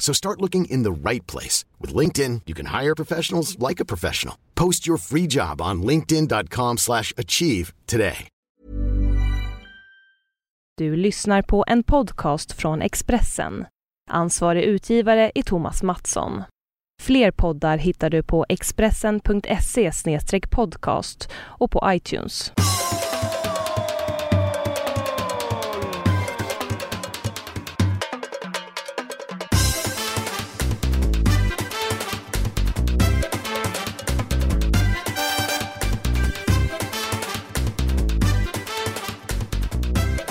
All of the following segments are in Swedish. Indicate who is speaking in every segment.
Speaker 1: So start looking in the right place. With LinkedIn, you can hire professionals like a professional. Post your free job on linkedin.com slash achieve today.
Speaker 2: Du lyssnar på en podcast från Expressen. Ansvarig utgivare är Thomas Mattsson. Fler poddar hittar du på expressen.se podcast och på iTunes.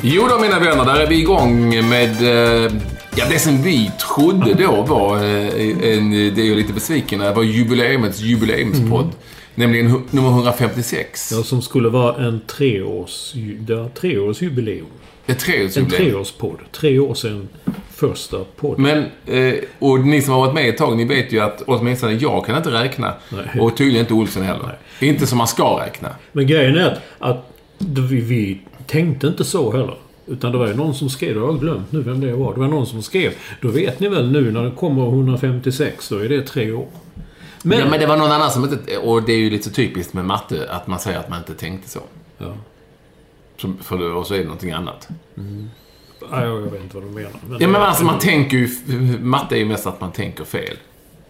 Speaker 3: Jo då mina vänner, där är vi igång med eh, ja, det som vi trodde då var eh, en, det är jag lite besviken över, jubileumets jubileumspodd. Mm. Nämligen nummer 156.
Speaker 4: Ja, som skulle vara en treårs, ja, treårsjubileum.
Speaker 3: Ett
Speaker 4: En
Speaker 3: treårsjubileum.
Speaker 4: treårspodd. Tre år sedan första podden.
Speaker 3: Men, eh, och ni som har varit med ett tag, ni vet ju att åtminstone jag kan inte räkna.
Speaker 4: Nej.
Speaker 3: Och tydligen inte Olsen heller. Inte som man ska räkna.
Speaker 4: Men grejen är att, att vi, vi tänkte inte så heller. Utan det var ju någon som skrev, jag har glömt nu vem det var. Det var någon som skrev. Då vet ni väl nu när det kommer 156, då är det tre år. Men,
Speaker 3: Ja, men det var någon annan som inte... Och det är ju lite så typiskt med matte, att man säger att man inte tänkte så.
Speaker 4: ja,
Speaker 3: Så- För, och så är det någonting annat.
Speaker 4: ja, jag vet inte vad de menar. Men
Speaker 3: Ja, men alltså man tänker ju... Matte är ju mest att man tänker fel.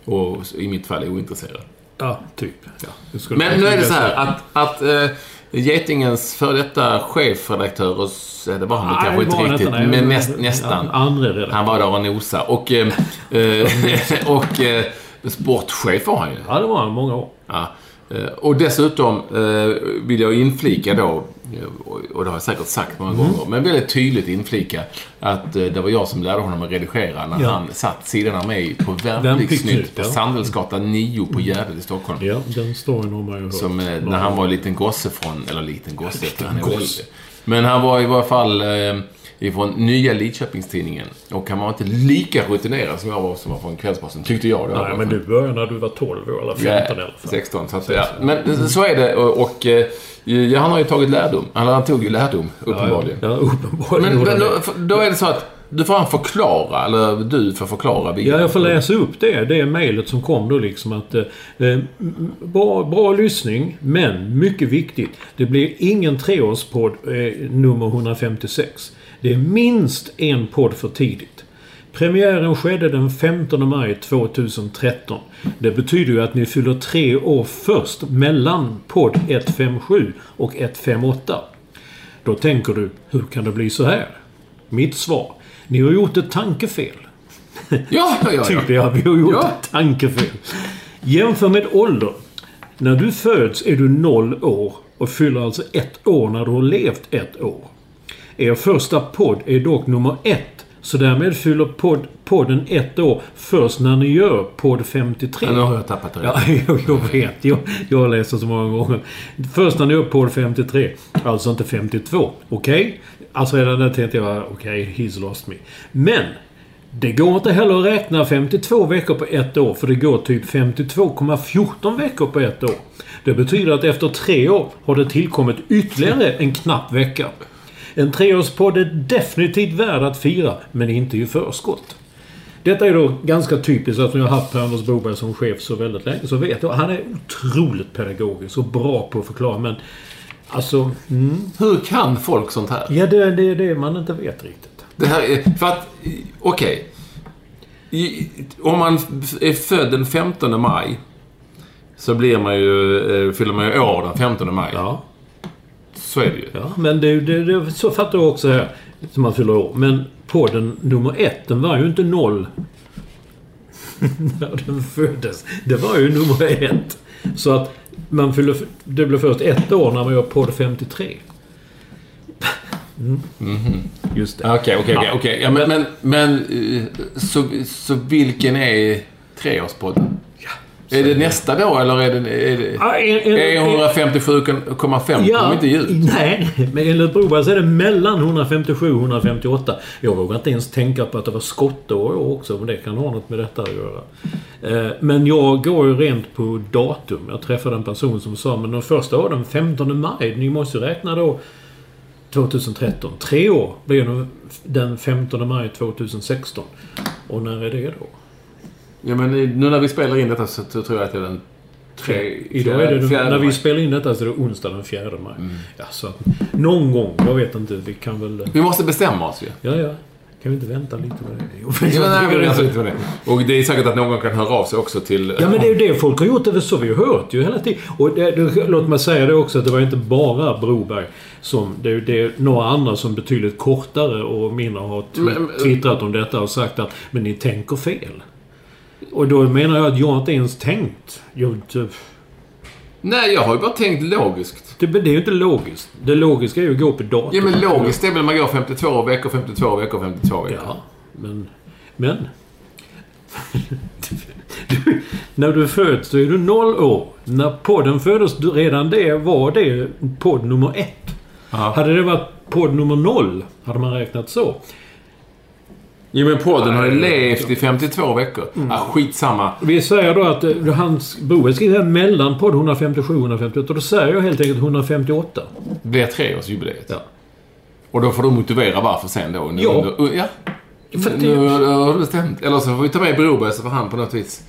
Speaker 3: Och i mitt fall är ointresserad.
Speaker 4: Ja, typ. Ja,
Speaker 3: Men nu är det så här att, att uh, Getingens för detta chefredaktör, och, det var han kanske inte riktigt,
Speaker 4: nej.
Speaker 3: men näst, nästan.
Speaker 4: Andra.
Speaker 3: Han var där och nosade. Och, eh, eh, och eh, sportchef var han ju.
Speaker 4: Ja, det var han många år.
Speaker 3: Ja. Eh, Och dessutom eh, vill jag inflika då, eh, och- det har jag säkert sagt många gånger, men väldigt tydligt inflika att det var jag som lärde honom att redigera när
Speaker 4: Ja.
Speaker 3: han satt sidan av mig på
Speaker 4: Värnpliktsnytt,
Speaker 3: på
Speaker 4: ja.
Speaker 3: Sandelsgatan 9 på Gärdet i Stockholm.
Speaker 4: Ja, den storyn har man ju.
Speaker 3: Som när han var en liten gosse från, eller liten gosse, för han är
Speaker 4: gosse.
Speaker 3: Men han var i varje fall ifrån Nya Lidköpingstidningen. Och han var inte lika rutinerad som jag var som var från Kvällsposten, tyckte jag.
Speaker 4: Nej, men du började när du var 12 år, eller 15 i alla fall.
Speaker 3: 16. Så att, ja. Men så är det och, och eh, ja, han har ju tagit lärdom. Eller han tog ju lärdom, uppenbarligen.
Speaker 4: Ja, uppenbarligen.
Speaker 3: Men, men då, då är det så att du får han förklara, eller du får förklara vidare.
Speaker 4: Ja, jag får läsa upp det. Det är mejlet som kom då liksom att... Eh, m- bra, bra lyssning, men mycket viktigt. Det blir ingen treårspodd eh, nummer 156. Det är minst en podd för tidigt. Premiären skedde den 15 maj 2013. Det betyder ju att ni fyller tre år först mellan podd 157 och 158. Då tänker du, hur kan det bli så här? Mitt svar. Ni har gjort ett tankefel.
Speaker 3: Ja, ja, ja.
Speaker 4: Tycker jag. Vi har gjort
Speaker 3: Ja.
Speaker 4: ett tankefel. Jämför med ålder. När du föds är du noll år och fyller alltså ett år när du har levt ett år. Er första podd är dock nummer ett. Så därmed fyller podd, podden ett år först när ni gör podd 53.
Speaker 3: Ja, nu har jag tappat det.
Speaker 4: Ja, jag, jag vet. Jag, jag det så många gånger. Först när ni gör podd 53. Alltså inte 52. Okej? Alltså redan där tänkte jag, okej, he's lost me. Men! Det går inte heller att räkna 52 veckor på ett år, för det går typ 52,14 veckor på ett år. Det betyder att efter tre år har det tillkommit ytterligare en knapp vecka. En treårspodd är definitivt värd att fira, men inte i förskott. Detta är då ganska typiskt eftersom jag har haft Per-Anders Boberg som chef så väldigt länge. Så vet jag. Han är otroligt pedagogisk och bra på att förklara. Men alltså... Mm,
Speaker 3: Hur kan folk sånt här?
Speaker 4: ja, det, det är det man inte vet riktigt.
Speaker 3: Det här är, för att, okej. I- Om man är född den 15 maj så blir man ju, eh, fyller man ju år den 15 maj.
Speaker 4: Ja.
Speaker 3: Så är det ju.
Speaker 4: Ja, men det, det, det, så fattar jag också här. Som man fyller år. Men podden nummer ett, den var ju inte noll när den föddes. Det var ju nummer ett. Så att man fyller... Det blev först ett år när man gör podd 53. Mm. Just det.
Speaker 3: Okej, okej, okej. men, men, men eh, så, så vilken är treårspodden? Är det nästa då, eller är det... Är det
Speaker 4: Ja, en- en-
Speaker 3: är 157,5 kommer inte ge ut?
Speaker 4: Nej, men enligt Broberg så är det mellan 157 och 158. Jag vågar inte ens tänka på att det var skottår också, men det kan ha något med detta att göra. Eh, Men jag går ju rent på datum. Jag träffade en person som sa, men den första var den 15 maj. Ni måste ju räkna då 2013. Tre år blir den 15 maj 2016. Och när är det då?
Speaker 3: Ja, men nu när vi spelar in detta så tror jag att det är den... Tre,
Speaker 4: Idag är det,
Speaker 3: fjärde
Speaker 4: när vi.
Speaker 3: Mm.
Speaker 4: spelar in detta så är det onsdag den 4 maj. Ja, så någon gång, jag vet inte, vi kan väl...
Speaker 3: Vi måste bestämma oss ju.
Speaker 4: Ja, ja. Kan vi inte vänta lite med det? Jo,
Speaker 3: Ja, nej, men alltså, med det. Och det är säkert att någon kan höra av sig också till...
Speaker 4: Ja, men det är ju det folk har gjort. Det är så vi har hört ju hela tiden. Och det, det, låt mig säga det också att det var inte bara Broberg som... Det, är- det är några andra som betydligt kortare och mindre har twittrat om detta och sagt att men ni tänker fel. Och då menar jag att jag inte ens tänkt. Jag, det,
Speaker 3: Nej, jag har ju bara tänkt logiskt.
Speaker 4: det, det är ju inte logiskt. Det logiska är ju att gå på datum.
Speaker 3: Ja, men logiskt är väl man går 52 veckor, 52 veckor, 52 veckor.
Speaker 4: Ja, men... Men... du, när du föds så är du noll år. När podden föddes, du- redan det var det podd nummer ett.
Speaker 3: Ja.
Speaker 4: Hade det varit podd nummer noll, hade man räknat så.
Speaker 3: Jo, men podden har ju levt i 52 veckor.
Speaker 4: Mm.
Speaker 3: Ah, skitsamma.
Speaker 4: Vi säger då att eh, hans Broberg skriver mellan podd 157 och 158. Då säger jag helt enkelt 158.
Speaker 3: Det blir treårsjubileet.
Speaker 4: Ja.
Speaker 3: Och då får du motivera varför sen då. Nu,
Speaker 4: Ja.
Speaker 3: under- ja.
Speaker 4: För att
Speaker 3: Nu har du bestämt. Eller så får vi ta med Broberg så får han på något vis...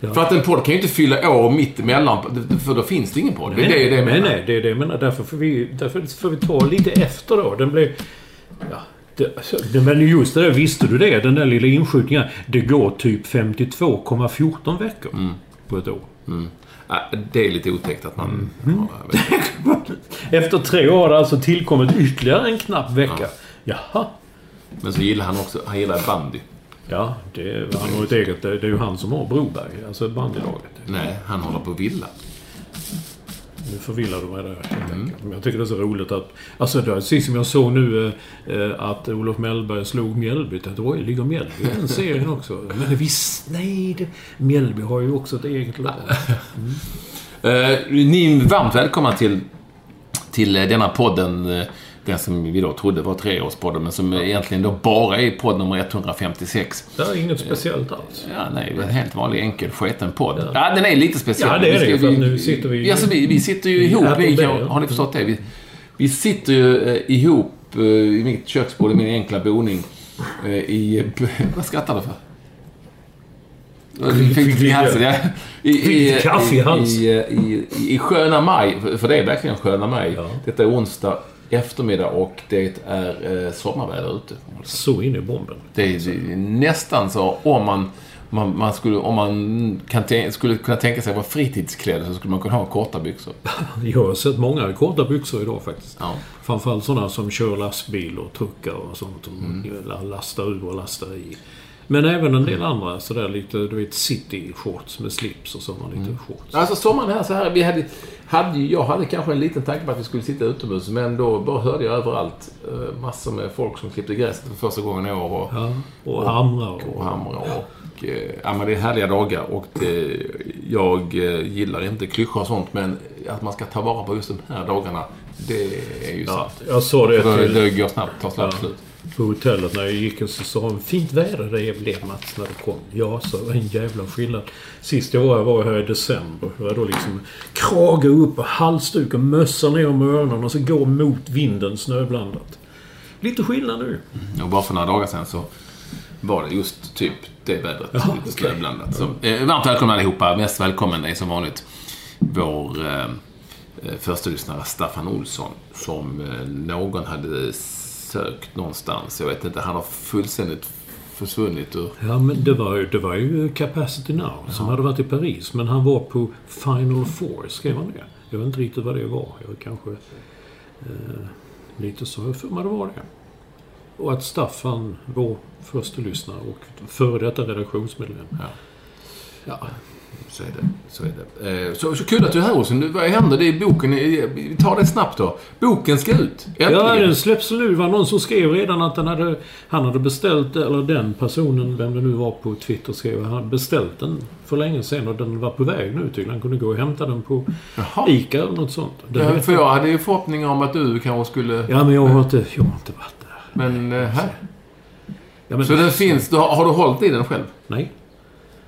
Speaker 4: Ja.
Speaker 3: För att en podd kan ju inte fylla år mitt emellan. För då finns det ingen podd. Det är det, jag
Speaker 4: nej,
Speaker 3: menar.
Speaker 4: nej, det är det jag menar. Därför får vi, därför får vi ta lite efter då. Den blir... Ja, det, alltså, men just det där, visste du det? Den där lilla inskjutningen. Det går typ 52,14 veckor
Speaker 3: Mm.
Speaker 4: på ett år.
Speaker 3: Ah, Det är lite otäckt att man...
Speaker 4: Mm.
Speaker 3: Ja.
Speaker 4: Efter tre år har det alltså tillkommit ytterligare en knapp vecka. Jaha.
Speaker 3: Men så gillar han också... Han gillar bandy.
Speaker 4: Ja, det, han har ett eget... Det är ju han som har Broberg, alltså bandylaget.
Speaker 3: Nej, han håller på villa.
Speaker 4: Nu förvillar du mig där helt
Speaker 3: Mm.
Speaker 4: enkelt. Men jag tycker det är så roligt att... Alltså det är precis som jag såg nu eh, eh, att Olof Mellberg slog Mjällby. Jag tänkte, oj, ligger Mjällby i den serien också? Men visst, nej. Det, Mjällby har ju också ett eget lag.
Speaker 3: Eh, ni är varmt välkomna till, till eh, denna podden. Eh, Den som vi då trodde var treårspodden, men som egentligen då bara är podd nummer 156.
Speaker 4: Det är inget speciellt alls.
Speaker 3: Ja, nej, en helt vanlig enkel sketen podd. Ja. den är lite speciell.
Speaker 4: Ja, det är
Speaker 3: Vi
Speaker 4: det, för att nu sitter vi-
Speaker 3: Alltså, vi, vi sitter ju
Speaker 4: i
Speaker 3: ihop.
Speaker 4: Ja.
Speaker 3: har ni förstått det? Vi, vi sitter ju eh, ihop eh, i mitt köksbord, i min enkla boning. eh, I... Vad skrattar du för?
Speaker 4: Fick-
Speaker 3: i halsen, ja. I,
Speaker 4: lite kaffe i halsen.
Speaker 3: I, i, i, I sköna maj, för- för det är verkligen sköna maj.
Speaker 4: Ja.
Speaker 3: Detta är onsdag eftermiddag och det är eh, sommarväder ute.
Speaker 4: Så in i bomben.
Speaker 3: Det är, det är nästan så om man, man, man skulle, om man kan skulle kunna tänka sig att vara fritidsklädd så skulle man kunna ha korta byxor.
Speaker 4: Jag har sett många korta byxor idag faktiskt.
Speaker 3: Ja.
Speaker 4: Framförallt sådana som kör lastbil och truckar och sånt. Och
Speaker 3: Mm.
Speaker 4: lastar ur och lastar i. Men även en del andra sådär lite, du vet, city-shorts med slips och sådana lite
Speaker 3: Mm.
Speaker 4: shorts.
Speaker 3: Alltså sommaren här så här, vi hade, hade, jag hade kanske en liten tanke på att vi skulle sitta utomhus men då bara hörde jag överallt eh, massor med folk som klippte gräset för första gången i år. Och,
Speaker 4: Ja, och hamrar och...
Speaker 3: och hamra och... eh, Ja, men det är härliga dagar och det, jag eh, gillar inte klyschor och sånt men att man ska ta vara på just de här dagarna, det är ju
Speaker 4: Ja,
Speaker 3: sant.
Speaker 4: jag sa det
Speaker 3: För
Speaker 4: till...
Speaker 3: det går snabbt, tar snabbt
Speaker 4: Ja.
Speaker 3: slut.
Speaker 4: På hotellet när jag gick och så sa de fint väder det blev Mats när du kom. Ja, så det var en jävla skillnad. Sist jag var här var här i december. Jag var då liksom krage upp och halsduk och mössa ner om öronen och så gå mot vinden snöblandat. Lite skillnad nu.
Speaker 3: Och bara för några dagar sedan så var det just typ det vädret.
Speaker 4: Jaha,
Speaker 3: lite
Speaker 4: okej.
Speaker 3: snöblandat. Så, eh, varmt välkomna allihopa. Mest välkommen är som vanligt vår eh, eh, första lyssnare Staffan Olsson som eh, någon hade sökt någonstans. Jag vet inte, han har fullständigt försvunnit ur...
Speaker 4: Ja, men det var ju, det var ju Capacity Now som hade varit i Paris. Men han var på Final Four, skrev han det? Jag vet inte riktigt vad det var. Jag kanske... Eh, lite så, för mig det var det. Och att Staffan, vår första lyssnare och före detta redaktionsmedlem.
Speaker 3: Ja.
Speaker 4: Ja.
Speaker 3: Så är det. Så, är det. Eh, så, så kul att du är här Olsson. Vad händer? Det är boken. Vi tar det snabbt då. Boken ska ut.
Speaker 4: Ja,
Speaker 3: Äntligen.
Speaker 4: den släpps nu. Det var någon som skrev redan att den hade, han hade beställt, eller den personen, vem det nu var på Twitter, skrev han hade beställt den för länge sedan och den var på väg nu tydligen. Han kunde gå och hämta den på
Speaker 3: Jaha.
Speaker 4: ICA eller något sånt.
Speaker 3: Ja, för jag hade ju förhoppningar om att du kanske skulle...
Speaker 4: ja, men jag har inte, jag har inte varit där.
Speaker 3: Men eh, här.
Speaker 4: Ja, men,
Speaker 3: Så den finns. Du har, har du hållit i den själv?
Speaker 4: Nej.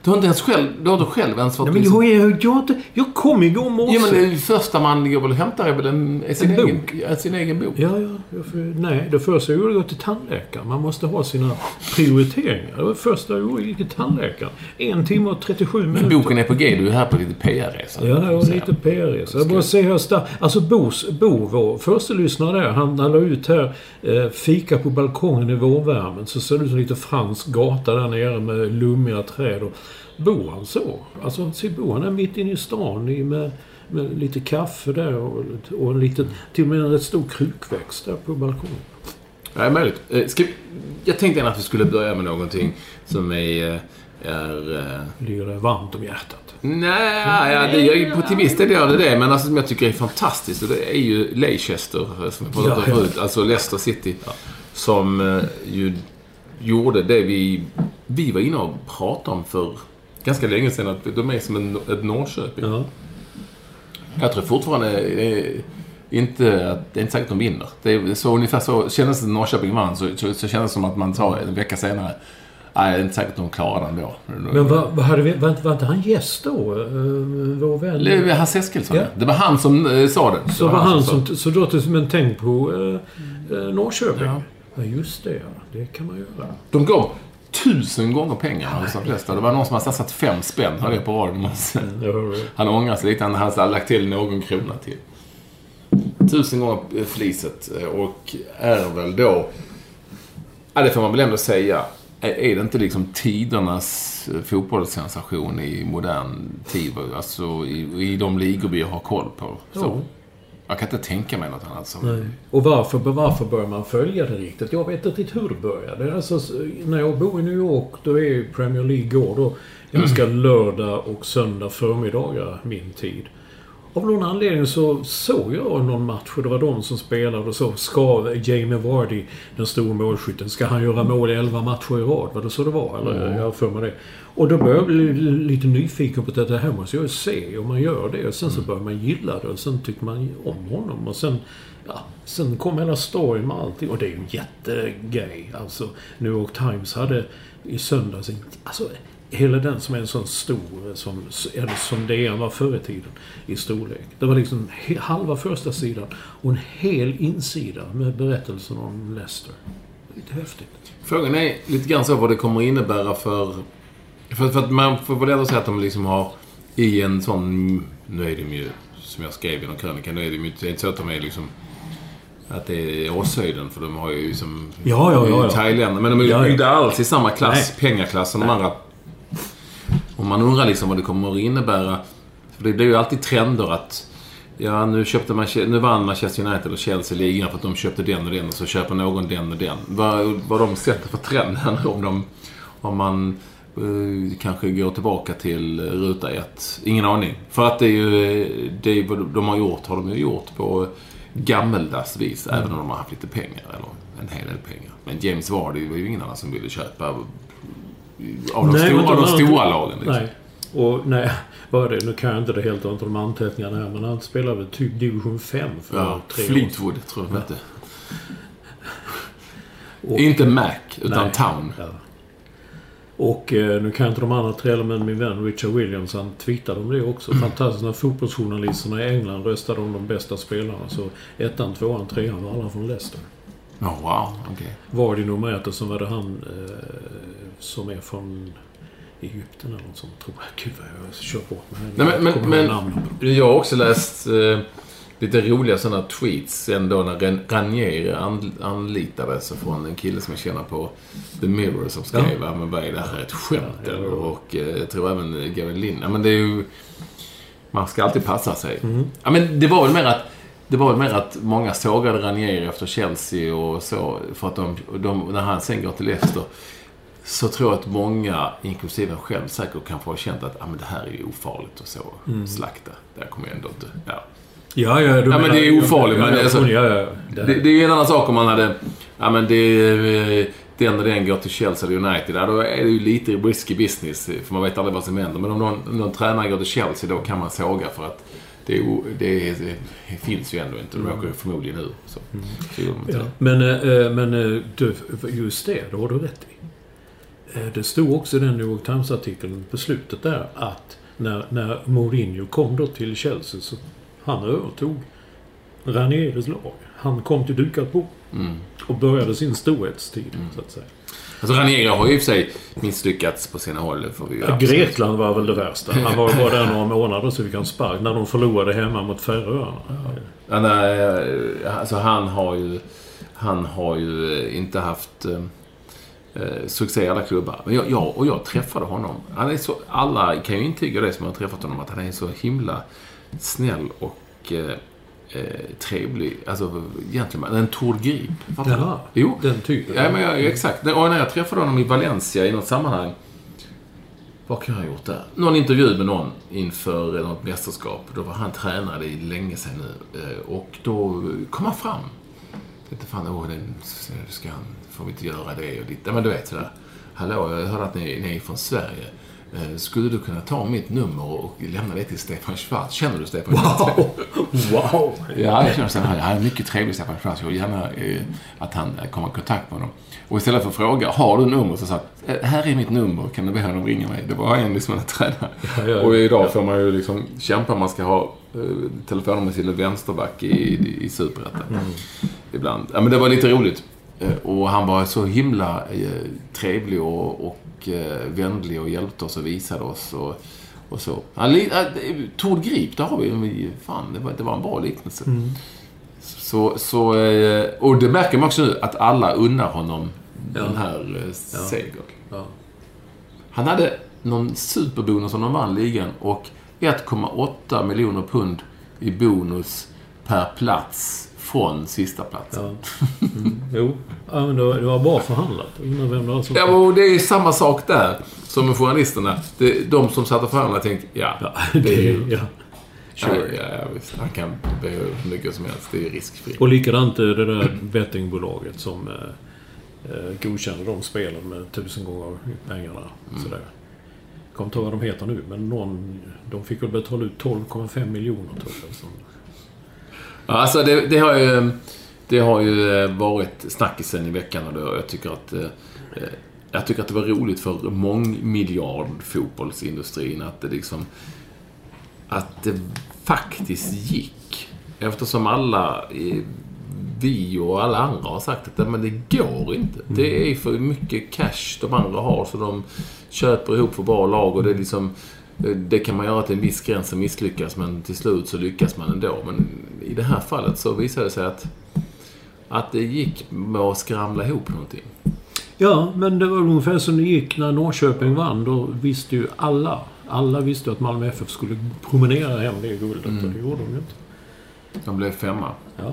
Speaker 3: Du har inte ens själv... Du har inte själv ens fått...
Speaker 4: Nej, men
Speaker 3: liksom-
Speaker 4: jag, är, jag, inte, jag kom igår morse.
Speaker 3: Jo, men det första man går väl och hämtar är väl en, är sin,
Speaker 4: En
Speaker 3: egen,
Speaker 4: bok.
Speaker 3: ja, sin egen bok.
Speaker 4: Ja, ja. Jag får, nej, det första jag gjorde var att gå till tandläkaren. Man måste ha sina prioriteringar. Det var det första jag gjorde. Jag gick till tandläkaren. En timme och 37 minuter.
Speaker 3: Men boken är på G. Du är här på lite PR-resa.
Speaker 4: Ja, det var lite PR-resa. Jag bara se hur stark... Alltså Bos, Bo, vår första lyssnare där, han, han la ut här eh, fika på balkongen i vårvärmen. Så ser det ut som lite fransk gata där nere med lummiga träd. Och Bo han så. Alltså se Bo, han är mitt inne i stan i, med, med lite kaffe där och, och en liten, till och med en rätt stor krukväxt där på balkongen.
Speaker 3: Ja, det är möjligt. Eh, Ska jag tänkte att vi skulle börja med någonting som är... eh, är eh,
Speaker 4: Ligger det varmt om hjärtat.
Speaker 3: nej, ja, det gör ju på till viss del gör det det. Men alltså, som jag tycker är fantastiskt, och det är ju Leicester, eh, som vi pratade om
Speaker 4: Ja, ja.
Speaker 3: förut. Alltså Leicester City. Som eh, ju gjorde det vi, vi var inne och pratade om för ganska länge sedan. Att de är som en, ett Norrköping.
Speaker 4: Ja.
Speaker 3: Jag tror fortfarande det är inte att det är inte säkert de vinner. Det är så ungefär så kändes det när Norrköping vann. Så, så, så kändes det som att man sa en vecka senare. Nej, det är inte säkert att de klarar den då.
Speaker 4: Men vad, vad hade vi, var, inte- var inte han gäst då? Uh, vår vän?
Speaker 3: Hasse Eskilsson.
Speaker 4: Ja.
Speaker 3: Det var han som eh, sa det.
Speaker 4: Så
Speaker 3: Det
Speaker 4: var han
Speaker 3: sa
Speaker 4: som... Så då men tänk på uh, uh, Norrköping.
Speaker 3: Ja.
Speaker 4: Ja. just det ja. Det kan man göra.
Speaker 3: De gav tusen gånger pengarna hos de flesta. Det var någon som hade satsat fem spänn, hörde jag på radion. Han ångrar sig lite. Han hade lagt till någon krona till. Tusen gånger fliset eh, och är väl då... Ja, det får man väl ändå säga. Är är det inte liksom tidernas eh, fotbollssensation i modern tid? Alltså i, i de ligor vi har koll på. Så. Jag kan inte tänka mig något annat som...
Speaker 4: Nej. Och varför, varför börjar man följa det riktigt? Jag vet inte riktigt hur det började. Alltså, när jag bor i New York, då är ju Premier League går då ganska lördag och söndag förmiddagar min tid. Av någon anledning så såg jag någon match och det var de som spelade och så ska Jamie Vardy, den stora målskytten, ska han göra mål i 11 matcher i rad? Var det så det var? Eller jag har för mig det. Och då började jag bli lite nyfiken på att det här måste jag ju se. Och man gör det. Och sen så börjar man gilla det. Och sen tycker man om honom. Och sen, ja, sen kom hela storyn med allting. Och det är ju en jättegrej. Alltså, New York Times hade i söndags... Alltså, hela den som är en sån stor som, eller som DN var förr i tiden i storlek. Det var liksom halva första sidan och en hel insida med berättelsen om Leicester. Lite häftigt.
Speaker 3: Frågan är lite grann så vad det kommer innebära för... För, för att man får väl ändå säga att de liksom har i en sån... Nu är de ju, som jag skrev i någon krönika, nu är de ju inte, så att de är liksom... Att det är Åshöjden, för de har ju som...
Speaker 4: Ja, ja, ja, ja.
Speaker 3: Thailänder. Men de är ju
Speaker 4: Ja, ja.
Speaker 3: inte alls i samma klass, pengaklass som de andra. Och man undrar liksom vad det kommer att innebära. För det blir ju alltid trender att... Ja, nu, köpte man, nu vann Manchester United och Chelsea ligan för att de köpte den och den och så köper någon den och den. Vad, vad de sätter för trenden om de... Om man eh, kanske går tillbaka till ruta ett. Ingen aning. För att det är ju... Det är, vad de har gjort har de ju gjort på gammeldags vis. Även om de har haft lite pengar. Eller en hel del pengar. Men James Vardy var ju ingen annan som ville köpa av de,
Speaker 4: Nej,
Speaker 3: stora,
Speaker 4: de
Speaker 3: stora lagen. Liksom.
Speaker 4: Nej. Och nej, vad det? Nu kan jag inte det helt och hållet de anteckningarna här. Men han spelade väl typ division 5 för
Speaker 3: Ja,
Speaker 4: tre år.
Speaker 3: Fleetwood tror jag inte.
Speaker 4: Och-
Speaker 3: Inte Mac, utan
Speaker 4: Nej.
Speaker 3: Town.
Speaker 4: Ja. Och eh, nu kan jag inte de andra tre, men min vän Richard Williams han twittrade om det också. Fantastiskt när fotbollsjournalisterna i England röstade om de bästa spelarna. Så ettan, tvåan, trean var alla från Leicester.
Speaker 3: Oh, wow, okej.
Speaker 4: Vardy nummer ett och sen var det han eh, som är från Egypten eller något sånt tror jag. Gud vad jag kör bort mig.
Speaker 3: Nej, men, men,
Speaker 4: ihåg
Speaker 3: men
Speaker 4: namnet.
Speaker 3: jag har också läst eh, lite roliga sådana tweets ändå när Ran- Ranier an, anlitades från en kille som jag känner på The Mirror som skrev ja. men vad är det här ett skämt
Speaker 4: Ja,
Speaker 3: eller? Och eh, jag tror även Gary Lind. Ja, men det är ju... Man ska alltid passa sig.
Speaker 4: Mm.
Speaker 3: Ja, men det var väl mer att det var väl mer att många sågade Ranieri efter Chelsea och så. För att de, de, när han sen går till Leicester så tror jag att många, inklusive en själv, säkert kan få känt att ah, men det här är ju ofarligt och så.
Speaker 4: Mm.
Speaker 3: Slakta. Det här kommer jag ändå inte... Ja.
Speaker 4: Ja, ja,
Speaker 3: Ja, men det är ofarligt, men alltså-
Speaker 4: det,
Speaker 3: Det, är ju en annan sak om man hade... Ja, men det eh, den och den går till Chelsea eller United. Ja, då är det ju lite risky business. För man vet aldrig vad som händer. Men om någon, om någon tränare går till Chelsea, då kan man såga för att det, det, det finns ju ändå inte. De åker ju förmodligen ur. Så, så de inte
Speaker 4: Ja, men, eh, men eh, du, just det, det har du rätt i. Eh, Det stod också i den New York Times-artikeln på slutet där att när, när Mourinho kom då till Chelsea så han övertog Ranieris lag. Han kom till dukat bord
Speaker 3: Mm.
Speaker 4: och började sin storhetstid, så att säga.
Speaker 3: Alltså Ranieri har ju i och för sig misslyckats på sina håll. Får vi
Speaker 4: Ja, Grekland var väl det värsta. Han var bara där några månader så fick han spark när de förlorade hemma mot Färöarna.
Speaker 3: Ja, eh, alltså han har ju... Han har ju eh, inte haft eh, eh, succé i alla klubbar. Men jag, jag, och jag träffade honom. Han är så, alla kan ju intyga det som har träffat honom, att han är så himla snäll och eh, eh, trevlig. Alltså, gentleman. En Tord Grip.
Speaker 4: Jaha,
Speaker 3: Jo.
Speaker 4: den typen.
Speaker 3: Ja, men jag, exakt. Och när jag träffade honom i Valencia i något sammanhang. Vad kan jag ha gjort där? Någon intervju med någon inför något mästerskap. Då var han tränare i länge sedan nu. Eh, Och då kom han fram. Jag tänkte fan, åh, den, ska han, får vi inte göra det och ditt. Ja, men du vet sådär. Hallå, jag hörde att ni, ni är från Sverige. Eh, Skulle du kunna ta mitt nummer och lämna det till Stefan Schwarz? Känner du Stefan Schwarz?
Speaker 4: Wow! wow.
Speaker 3: Ja, jag känner här. Han är mycket trevlig, Stefan Schwarz. Jag vill gärna eh, att han eh, kommer i kontakt med honom. Och istället för att fråga, har du nummer? Så sa "Eh, här är mitt nummer, kan du be honom ringa mig? Det var en liksom en tränare.
Speaker 4: Ja, ja,
Speaker 3: och idag
Speaker 4: ja.
Speaker 3: får man ju liksom kämpa. Man ska ha eh, telefonnummer till en vänsterback i, i, i Superettan.
Speaker 4: Mm.
Speaker 3: Ibland. Ja, men det var lite roligt. Eh, Och han var så himla eh, trevlig och, och eh, vänlig och hjälpte oss och visade oss. Och, och så. Han, Tord Grip, där har vi Fan, det var, det var en bra liknelse.
Speaker 4: Mm.
Speaker 3: Så, så, och det märker man också nu, att alla unnar honom
Speaker 4: Ja.
Speaker 3: den här segern.
Speaker 4: Ja.
Speaker 3: Han hade någon superbonus som de vann ligan och 1,8 miljoner pund i bonus per plats från sista platsen.
Speaker 4: Ja. Mm. Jo. Ja, men det var, det var bra förhandlat. Undrar vem det var som...
Speaker 3: Ja, och det är samma sak där som med journalisterna. Det, de som satt och förhandlade tänkte, ja,
Speaker 4: Ja,
Speaker 3: det är ju...
Speaker 4: ja.
Speaker 3: Ja, ja, ja, visst. Han kan be hur mycket som helst. Det är riskfritt.
Speaker 4: Och likadant det där bettingbolaget som eh, eh, godkände de spelen med tusen gånger pengarna.
Speaker 3: Mm.
Speaker 4: Sådär. Jag kommer inte ihåg vad de heter nu, men någon, de fick väl betala ut 12,5 miljoner tror jag.
Speaker 3: Alltså det, det har ju... Det har ju eh, varit snackisen i veckan och jag tycker att... eh, eh, Jag tycker att det var roligt för mångmiljardfotbollsindustrin att det liksom... Att det faktiskt gick. Eftersom alla... Vi och alla andra har sagt att men det går inte. Det är för mycket cash de andra har så de köper ihop för bra lag och det är liksom... eh, Det kan man göra till en viss gräns och misslyckas men till slut så lyckas man ändå. Men i det här fallet så visade det sig att, att det gick med att skramla ihop någonting.
Speaker 4: ja, men det var ungefär som det gick när Norrköping vann. Då visste ju alla. Alla visste att Malmö FF skulle promenera hem det guldet och det gjorde de ju inte.
Speaker 3: De blev femma.
Speaker 4: Ja.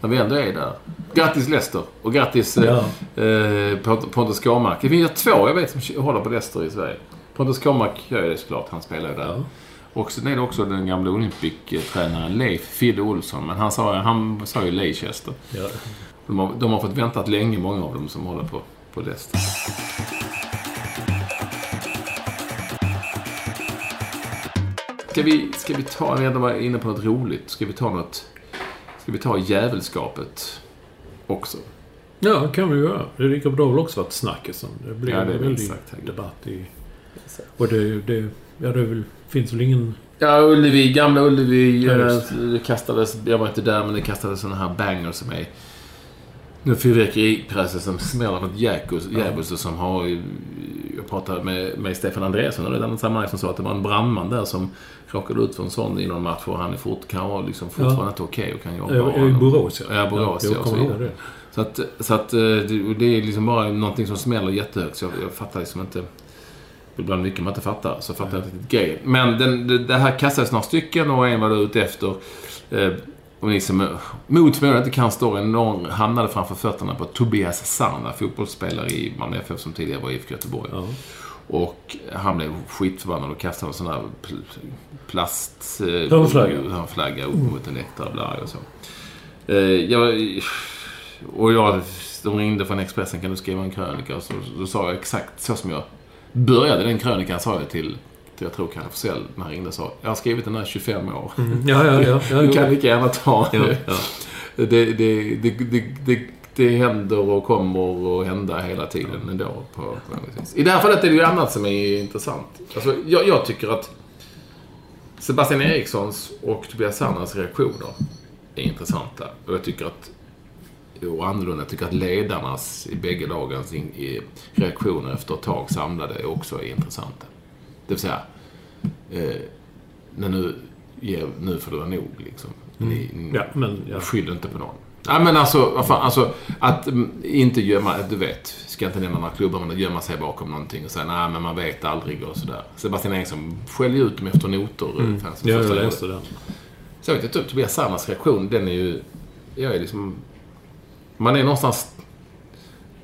Speaker 3: När vi ändå är där. Grattis Leicester och grattis eh, eh, Pont- Pontus Kåmark. Det finns två jag vet som håller på Leicester i Sverige. Pontus Kåmark gör ju det såklart. Han spelar ju där.
Speaker 4: Ja.
Speaker 3: Och sen är det också den gamla Olympic-tränaren Leif Fidde Olsson. Men han sa, han sa ju Leicester.
Speaker 4: Ja.
Speaker 3: De har, de har fått väntat länge, många av dem som håller på, på Leicester. Ska vi, ska vi ta, vi ändå var inne på något roligt, ska vi ta något... Ska vi ta jävelskapet också?
Speaker 4: Ja, kan vi göra. Det lika bra väl också varit snackisen. Det blev
Speaker 3: Ja, det är
Speaker 4: en
Speaker 3: väl
Speaker 4: väldig
Speaker 3: exakt,
Speaker 4: debatt i... Och det, det, ja, det väl, finns väl ingen...
Speaker 3: Ja, Ullevi, gamla Ullevi.
Speaker 4: Ja,
Speaker 3: eh,
Speaker 4: just
Speaker 3: det kastades, jag var inte där, men det kastades sådana här bangers som är... Nu fyrverkeripjäser som smäller något djävulskt som har... Jag pratade med, med Stefan Andreasson i ett annat sammanhang som sa att det var en brandman där som råkade ut för en sån i någon match och han är fort, kan vara liksom fortfarande
Speaker 4: Ja.
Speaker 3: inte okej och kan jobba.
Speaker 4: Ja, I Borås, ja.
Speaker 3: Ja, Borås,
Speaker 4: ja.
Speaker 3: ja,
Speaker 4: Jag kommer ihåg det.
Speaker 3: Så att, så att eh, det, det är liksom bara någonting som smäller jättehögt. Så jag, jag fattar liksom inte... Ibland mycket man inte fattar, så fattar jag inte riktigt grejen. Men den, det, det här kastades några stycken och en var då ute efter. Eh, och ni som mot förmodan inte kan storyn, någon hamnade framför fötterna på Tobias Sarna, fotbollsspelare i Malmö FF som tidigare var IFK Göteborg.
Speaker 4: Ja.
Speaker 3: Och han blev skitförbannad och kastade en sån där pl- plast... eh,
Speaker 4: Hörnflagga.
Speaker 3: hörnflagga upp mot en läktare och så. Eh, jag, och jag, de ringde från Expressen, kan du skriva en krönika? Och så, då sa jag exakt så som jag började den krönikan, sa jag till, till jag tror Kalle Forsell, när han ringde sa jag har skrivit den här i 25 år.
Speaker 4: Ja, ja, ja. ja,
Speaker 3: Du kan
Speaker 4: ja.
Speaker 3: lika gärna ta
Speaker 4: Ja, ja.
Speaker 3: det, det, det, det, det, det händer och kommer att hända hela tiden ändå. På, på. I det här fallet är det ju annat som är intressant. Alltså, jag, jag tycker att Sebastian Erikssons och Tobias Sanders reaktioner är intressanta. Och jag tycker att och annorlunda. Jag tycker att ledarnas i bägge lagens reaktioner efter ett tag samlade också är intressanta. Det vill säga, eh, när nu, ger, nu får det vara nog liksom. Ni,
Speaker 4: Mm. Ja, men... Ja.
Speaker 3: Skyll inte på någon. Nej men alltså, vad fan, alltså att mm, inte gömma, du vet, ska inte nämna några klubbar, men att gömma sig bakom någonting och säga nej men man vet aldrig och sådär. Sebastian Eriksson skällde ut dem efter noter. Mm.
Speaker 4: Ja, jag läste den.
Speaker 3: Så jag vet inte, Tobias Sanders reaktion, den är ju, jag är liksom, man är någonstans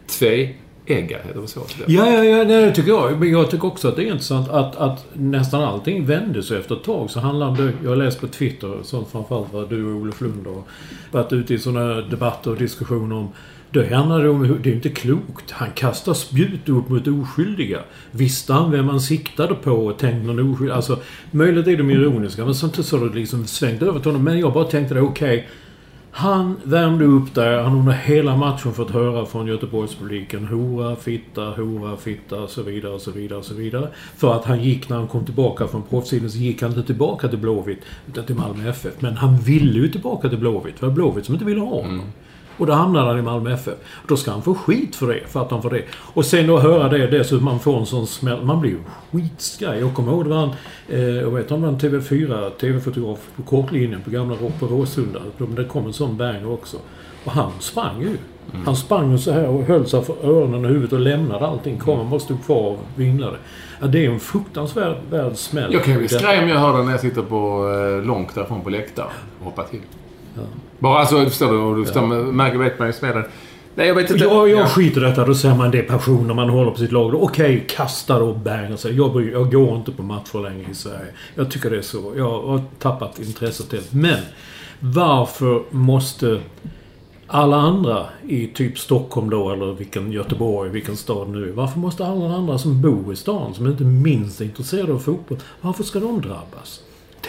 Speaker 3: tveeggad, heter det så?
Speaker 4: Ja, ja, ja, nej, det tycker jag. Men jag tycker också att det är intressant att, att nästan allting vände sig efter ett tag. Så handlar det, jag har läst på Twitter, sånt framförallt vad du och Olof Lund har varit ute i sådana debatter och diskussioner om det handlar det om det är inte klokt. Han kastar spjut upp mot oskyldiga. Visste han vem han siktade på och tänkte någon oskyldig? Alltså, möjligt är de ironiska, men samtidigt så har det liksom svängt över till honom. Men jag bara tänkte det, okej. Han värmde upp där. Han har under hela matchen fått höra från Göteborgspubliken hora, fitta, hora, fitta och så vidare och så vidare och så vidare. För att han gick, när han kom tillbaka från proffsidan, så gick han inte tillbaka till Blåvitt, utan till Malmö FF. Men han ville ju tillbaka till Blåvitt. Det var Blåvitt som inte ville ha honom. Mm. Och då hamnade han i Malmö FF. Då ska han få skit för det, för att han får det. Och sen då höra det dessutom, man får en sån smäll. Man blir ju skitskraj. Jag kommer ihåg det var en, eh, jag vet han var en TV4, TV-fotograf på kortlinjen på gamla på Råsunda. Det kom en sån banger också. Och han sprang ju. Han sprang så här och höll sig för öronen och huvudet och lämnade allting. Kameran bara stod kvar och vinglade. Ja, det är en fruktansvärd värd smäll.
Speaker 3: Jag kan ju bli skraj om jag hör den när jag sitter på, eh, långt därifrån på läktaren och hoppar till. Bara alltså, förstår du? Du förstår, märker vet man ju smeden. Nej, jag vet inte.
Speaker 4: Jag, jag
Speaker 3: Ja.
Speaker 4: skiter i detta. Då säger man det är passion när man håller på sitt lag. Okej, kasta och bang och. Jag, bryr- jag går inte på matcher längre i Sverige. Jag tycker det är så. Jag har tappat intresset helt. Men varför måste alla andra i typ Stockholm då, eller vilken Göteborg, vilken stad nu. Varför måste alla andra som bor i stan, som inte minst är intresserade av fotboll, varför ska de drabbas?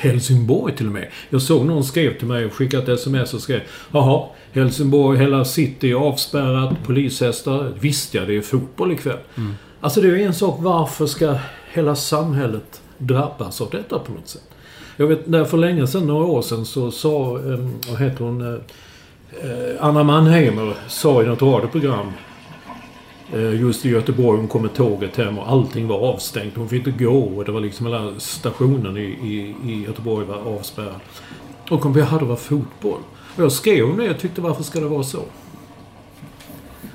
Speaker 4: Helsingborg till och med. Jag såg någon skrev till mig och skickade ett sms och skrev Jaha, Helsingborg, hela city är avspärrat, polishästar. Visst ja, det är fotboll ikväll. Alltså det är ju en sak, varför ska hela samhället drabbas av detta på något sätt? Jag vet, när för länge sedan, några år sedan, så sa, eh, vad heter hon, eh, eh, Anna Mannheimer sa i något radioprogram just i Göteborg, hon kom med tåget hem och allting var avstängt. Hon fick inte gå och det var liksom hela stationen i, i, i Göteborg var avspärrad. Och vi hade var fotboll. Och jag skrev om det, jag tyckte varför ska det vara så?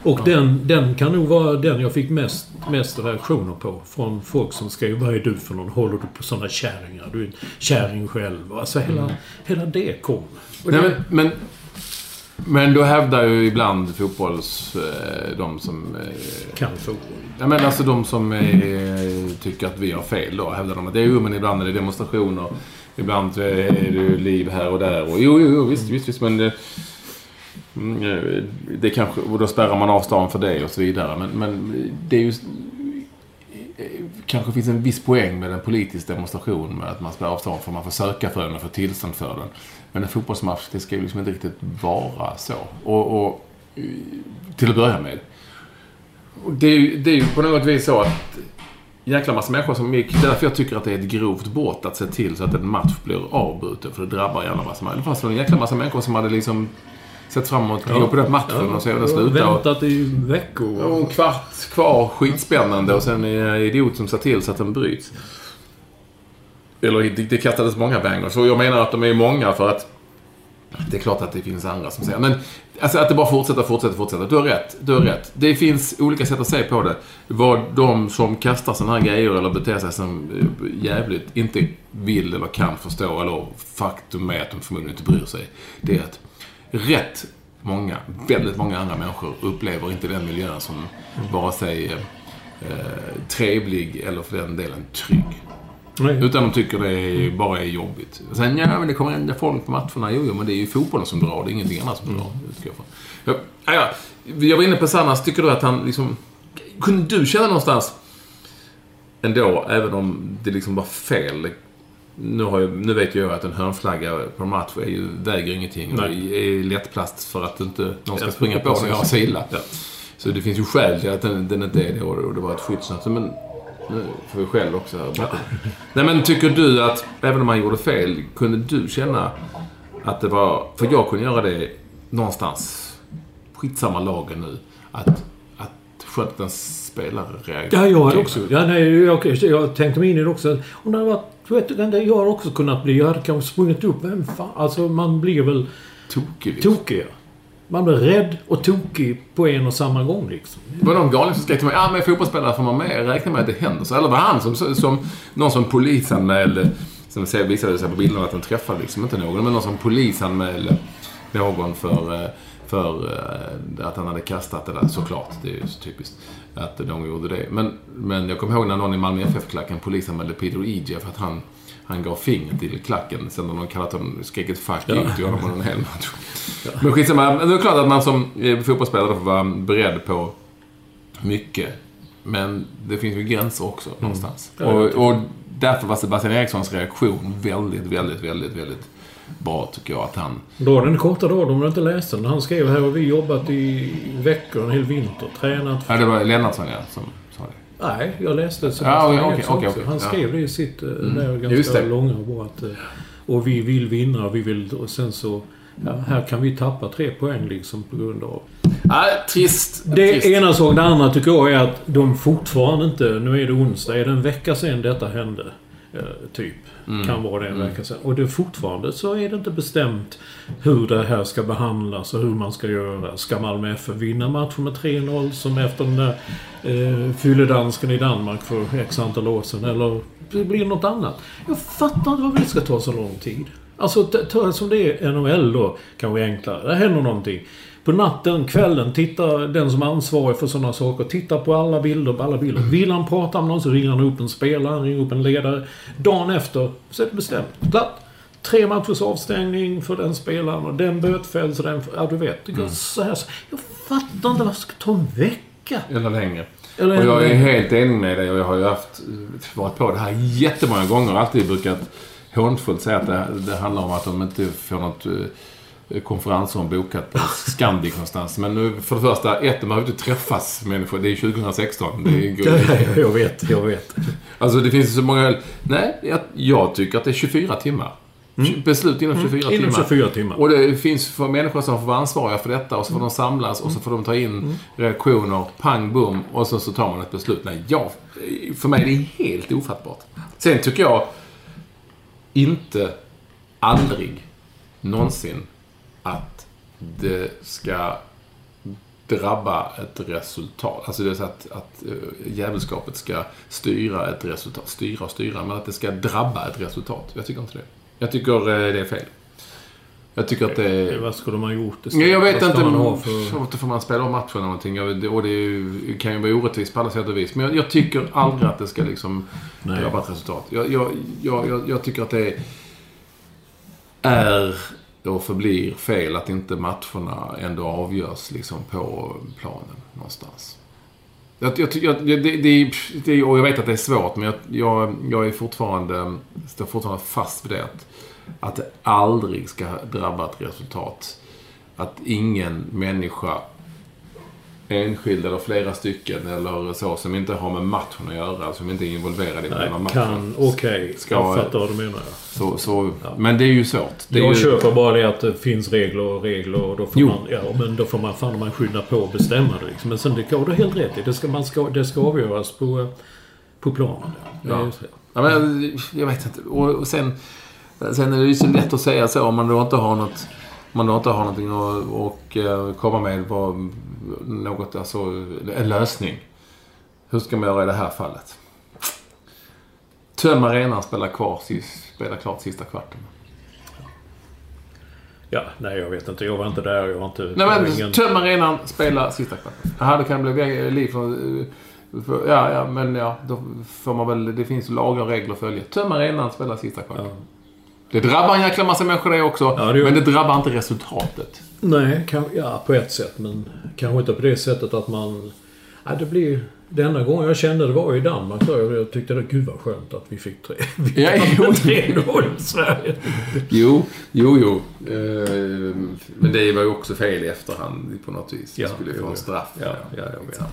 Speaker 4: Och den, den kan nog vara den jag fick mest, mest reaktioner på. Från folk som skrev Vad är du för någon? Håller du på sådana kärringar? Du är en kärring själv. Alltså hela, hela det kom.
Speaker 3: Nej, men, men, men då hävdar ju ibland fotbolls... Eh, de som... Eh,
Speaker 4: kan fotboll.
Speaker 3: Ja, men alltså de som eh, tycker att vi har fel då. Hävdar de att det är men ibland är det demonstrationer. Ibland är det liv här och där. Och, jo, jo, jo, visst, visst, visst. Men eh, mm, det kanske, och då spärrar man av stan för det och så vidare. Men, men det är ju kanske finns en viss poäng med en politisk demonstration med att man spärrar av stan för man får söka för den och få tillstånd för den. Men en fotbollsmatch, det ska ju liksom inte riktigt vara så. Och, och till att börja med. Det, är ju, det är ju på något vis så att jäkla massa människor som gick... Det är därför jag tycker att det är ett grovt brott att se till så att en match blir avbruten. För det drabbar jävla massa människor. Det fanns en jäkla massa människor som hade liksom sett fram emot att gå på den matchen och se hur den slutar.
Speaker 4: Väntat i veckor.
Speaker 3: och en kvart kvar, skitspännande. Och sen är det en idiot som ser till så att den bryts. Eller det, det kastades många bangers. Och jag menar att de är många för att Det är klart att det finns andra som säger. Men alltså att det bara fortsätter, fortsätter, fortsätter. Du har rätt. Du har rätt. Det finns olika sätt att se på det. Vad de som kastar sådana här grejer eller beter sig som eh, jävligt inte vill eller kan förstå. Eller faktum är att de förmodligen inte bryr sig. Det är att rätt många, väldigt många andra människor upplever inte den miljön som vare sig eh, trevlig eller för den delen trygg.
Speaker 4: Nej.
Speaker 3: Utan de tycker det är, bara är jobbigt. Sen, ja men det kommer ändå folk på matcherna. Jo, jo, men det är ju fotbollen som drar. Det är ingenting annat som drar. utgår jag från. Ja, ja, jag var inne på Sannas. Tycker du att han liksom... Kunde du känna någonstans ändå, även om det liksom var fel. Nu, jag, nu vet jag att en hörnflagga på en match är ju, väger ingenting. Och
Speaker 4: Nej.
Speaker 3: är lättplast för att inte någon ska
Speaker 4: Ja,
Speaker 3: springa på
Speaker 4: precis.
Speaker 3: när jag har sila.
Speaker 4: Ja.
Speaker 3: Så det finns ju skäl till att den, den inte är det och det var ett skyddsnät. Men nu får vi skäll också här bakom. Nej men tycker du att, även om han gjorde fel, kunde du känna att det var... För jag kunde göra det någonstans, skitsamma lagen nu, att, att Skövdens spelare reagerade.
Speaker 4: Ja, jag hade också... Ja, nej, jag, jag tänkte mig in i det också. Om det hade varit... Du vet, den där jag har också kunnat bli... Jag hade kanske sprungit upp. Vem fan? Alltså, man blir väl
Speaker 3: Tokig liksom.
Speaker 4: tokig. ja. Man blir rädd och tokig på en och samma gång liksom.
Speaker 3: Det var någon galning som skrev till mig, ja men fotbollsspelare får man med, räkna med att det händer så. Eller var han som, som någon som polisanmälde, som visade sig på bilderna att han träffade liksom inte någon, men någon som polisanmälde någon för, eh, för eh, att han hade kastat det där, såklart. Det är ju så typiskt att de gjorde det. Men, men jag kommer ihåg när någon i Malmö FF-klacken polisanmälde Peter Ije för att han han gav finger till klacken. Sen när de kallat honom, skrek ett fuck you till honom under en hel match. Men skitsamma. Det är klart att man som eh, fotbollsspelare får vara beredd på mycket. Men det finns ju gränser också någonstans.
Speaker 4: Mm. Ja,
Speaker 3: och, och därför var Sebastian Erikssons reaktion väldigt, väldigt, väldigt, väldigt bra tycker jag. Att han...
Speaker 4: Dra den korta dagen om du inte läste den. Han skrev här och vi jobbat i veckor, en hel vinter. Tränat.
Speaker 3: Ja, det var Lennartsson ja, som sa det.
Speaker 4: Nej, jag läste
Speaker 3: Ja,
Speaker 4: Sebastian Eriksson
Speaker 3: okej,
Speaker 4: också.
Speaker 3: okej.
Speaker 4: Han
Speaker 3: Ja.
Speaker 4: skrev det i sitt eh, där
Speaker 3: Just
Speaker 4: ganska
Speaker 3: det.
Speaker 4: långa och bra att... eh, Och vi vill vinna, vi vill... Och sen så... Ja, här kan vi tappa tre poäng liksom på grund av...
Speaker 3: Ja, trist.
Speaker 4: Det
Speaker 3: trist.
Speaker 4: ena sak. Det andra tycker jag är att de fortfarande inte... Nu är det onsdag. Är det en vecka sedan detta hände? Eh, typ.
Speaker 3: Mm.
Speaker 4: Kan vara det en vecka sedan. Och det är fortfarande så är det inte bestämt hur det här ska behandlas och hur man ska göra. Ska Malmö FF vinna matchen med 3-0 som efter den där eh, fylledansken i Danmark för x antal år sedan? Eller det blir något annat. Jag fattar inte varför det ska ta så lång tid. Alltså, ta, som det är NHL då, kanske enklare. Det händer någonting. På natten, kvällen, tittar den som är ansvarig för sådana saker. Tittar på alla bilder, på alla bilder. Vill han prata med någon så ringer han upp en spelare, han ringer upp en ledare. Dagen efter så är det bestämt. Klart. Tre matchers avstängning för den spelaren och den bötfälls och den... Ja, du vet. Det går så här. Jag fattar inte varför det ska ta en vecka.
Speaker 3: Eller längre.
Speaker 4: Eller
Speaker 3: och jag är helt enig med dig och jag har ju haft, varit på det här jättemånga gånger. Alltid brukat hånfullt säga att det, det handlar om att de inte får något eh, konferensrum bokat på Scandic någonstans. Men nu, för det första, ett, de behöver inte träffas människor. Det är 2016. Det är,
Speaker 4: ja, jag vet, jag vet.
Speaker 3: Alltså det finns så många... Nej, jag, jag tycker att det är 24 timmar. Beslut inom 24 timmar.
Speaker 4: Inom 24 timmar.
Speaker 3: Och det finns för människor som får vara ansvariga för detta och så får de samlas och så får de ta in reaktioner, pang bom och så, så tar man ett beslut. Nej, jag, för mig är det helt ofattbart. Sen tycker jag inte, aldrig, någonsin att det ska drabba ett resultat. Alltså det är så att, att uh, djävulskapet ska styra ett resultat. Styra och styra, men att det ska drabba ett resultat. Jag tycker inte det. Jag tycker eh, det är fel. Jag tycker att det är...
Speaker 4: Eh, Vad skulle man gjort?
Speaker 3: Ja, jag vet inte.
Speaker 4: man för...
Speaker 3: Får man spela om matchen eller någonting. Och det ju- kan ju vara orättvist på alla sätt och vis. Men jag, jag tycker aldrig att det ska liksom
Speaker 4: Nej.
Speaker 3: drabba ett resultat. Jag, jag, jag, jag, jag tycker att det är och förblir fel att inte matcherna ändå avgörs liksom på planen någonstans. Jag, jag, tycker att det, det, det, det, och jag vet att det är svårt, men jag, jag, jag är fortfarande, står fortfarande fast vid det. Att, att det aldrig ska drabba ett resultat. Att ingen människa, enskild eller flera stycken eller så, som inte har med matchen att göra, alltså som inte är involverade i själva matchen.
Speaker 4: kan... Okej.
Speaker 3: Ska-
Speaker 4: Jag fattar vad du menar. Ja.
Speaker 3: Så, så, Men det är ju svårt. Det
Speaker 4: Jag
Speaker 3: ju,
Speaker 4: köper bara det att det finns regler och regler och då får
Speaker 3: Jo.
Speaker 4: man... Ja, men då får man fan man skynda på och bestämma det liksom. Men sen det går du helt rätt i. Det ska, man ska, det ska avgöras på, på planen.
Speaker 3: Ja. Ja, men, jag vet inte. Och, och sen, sen är det ju så lätt att säga så om man då inte har något man då inte har någonting att och, eh, komma med vad, något, alltså en lösning. Hur ska man göra i det här fallet? Töm arenan, spela, kvar, spela klart sista kvarten.
Speaker 4: Ja, nej jag vet inte. Jag var inte där. Jag var inte...
Speaker 3: Nej men
Speaker 4: ingen...
Speaker 3: töm arenan, spela sista kvarten. Jaha, det kan bli liv för, för... Ja, ja, men ja. Då får man väl... Det finns lagar och regler att följa. Töm arenan, spela sista kvarten. Ja. Det drabbar en jäkla massa människor det också. Ja, det men det drabbar inte resultatet.
Speaker 4: Nej, kan, ja på ett sätt. Men kanske inte på det sättet att man... Ja, det blir... Det enda gången jag kände det var i Danmark. Då jag tyckte det gud vad skönt att vi fick tre. Vi ja, jo. 3-0 i Sverige.
Speaker 3: Jo, jo, jo. Uh, men det var ju också fel i efterhand på något vis. Ja, skulle ju få en straff.
Speaker 4: Ja, ja, ja,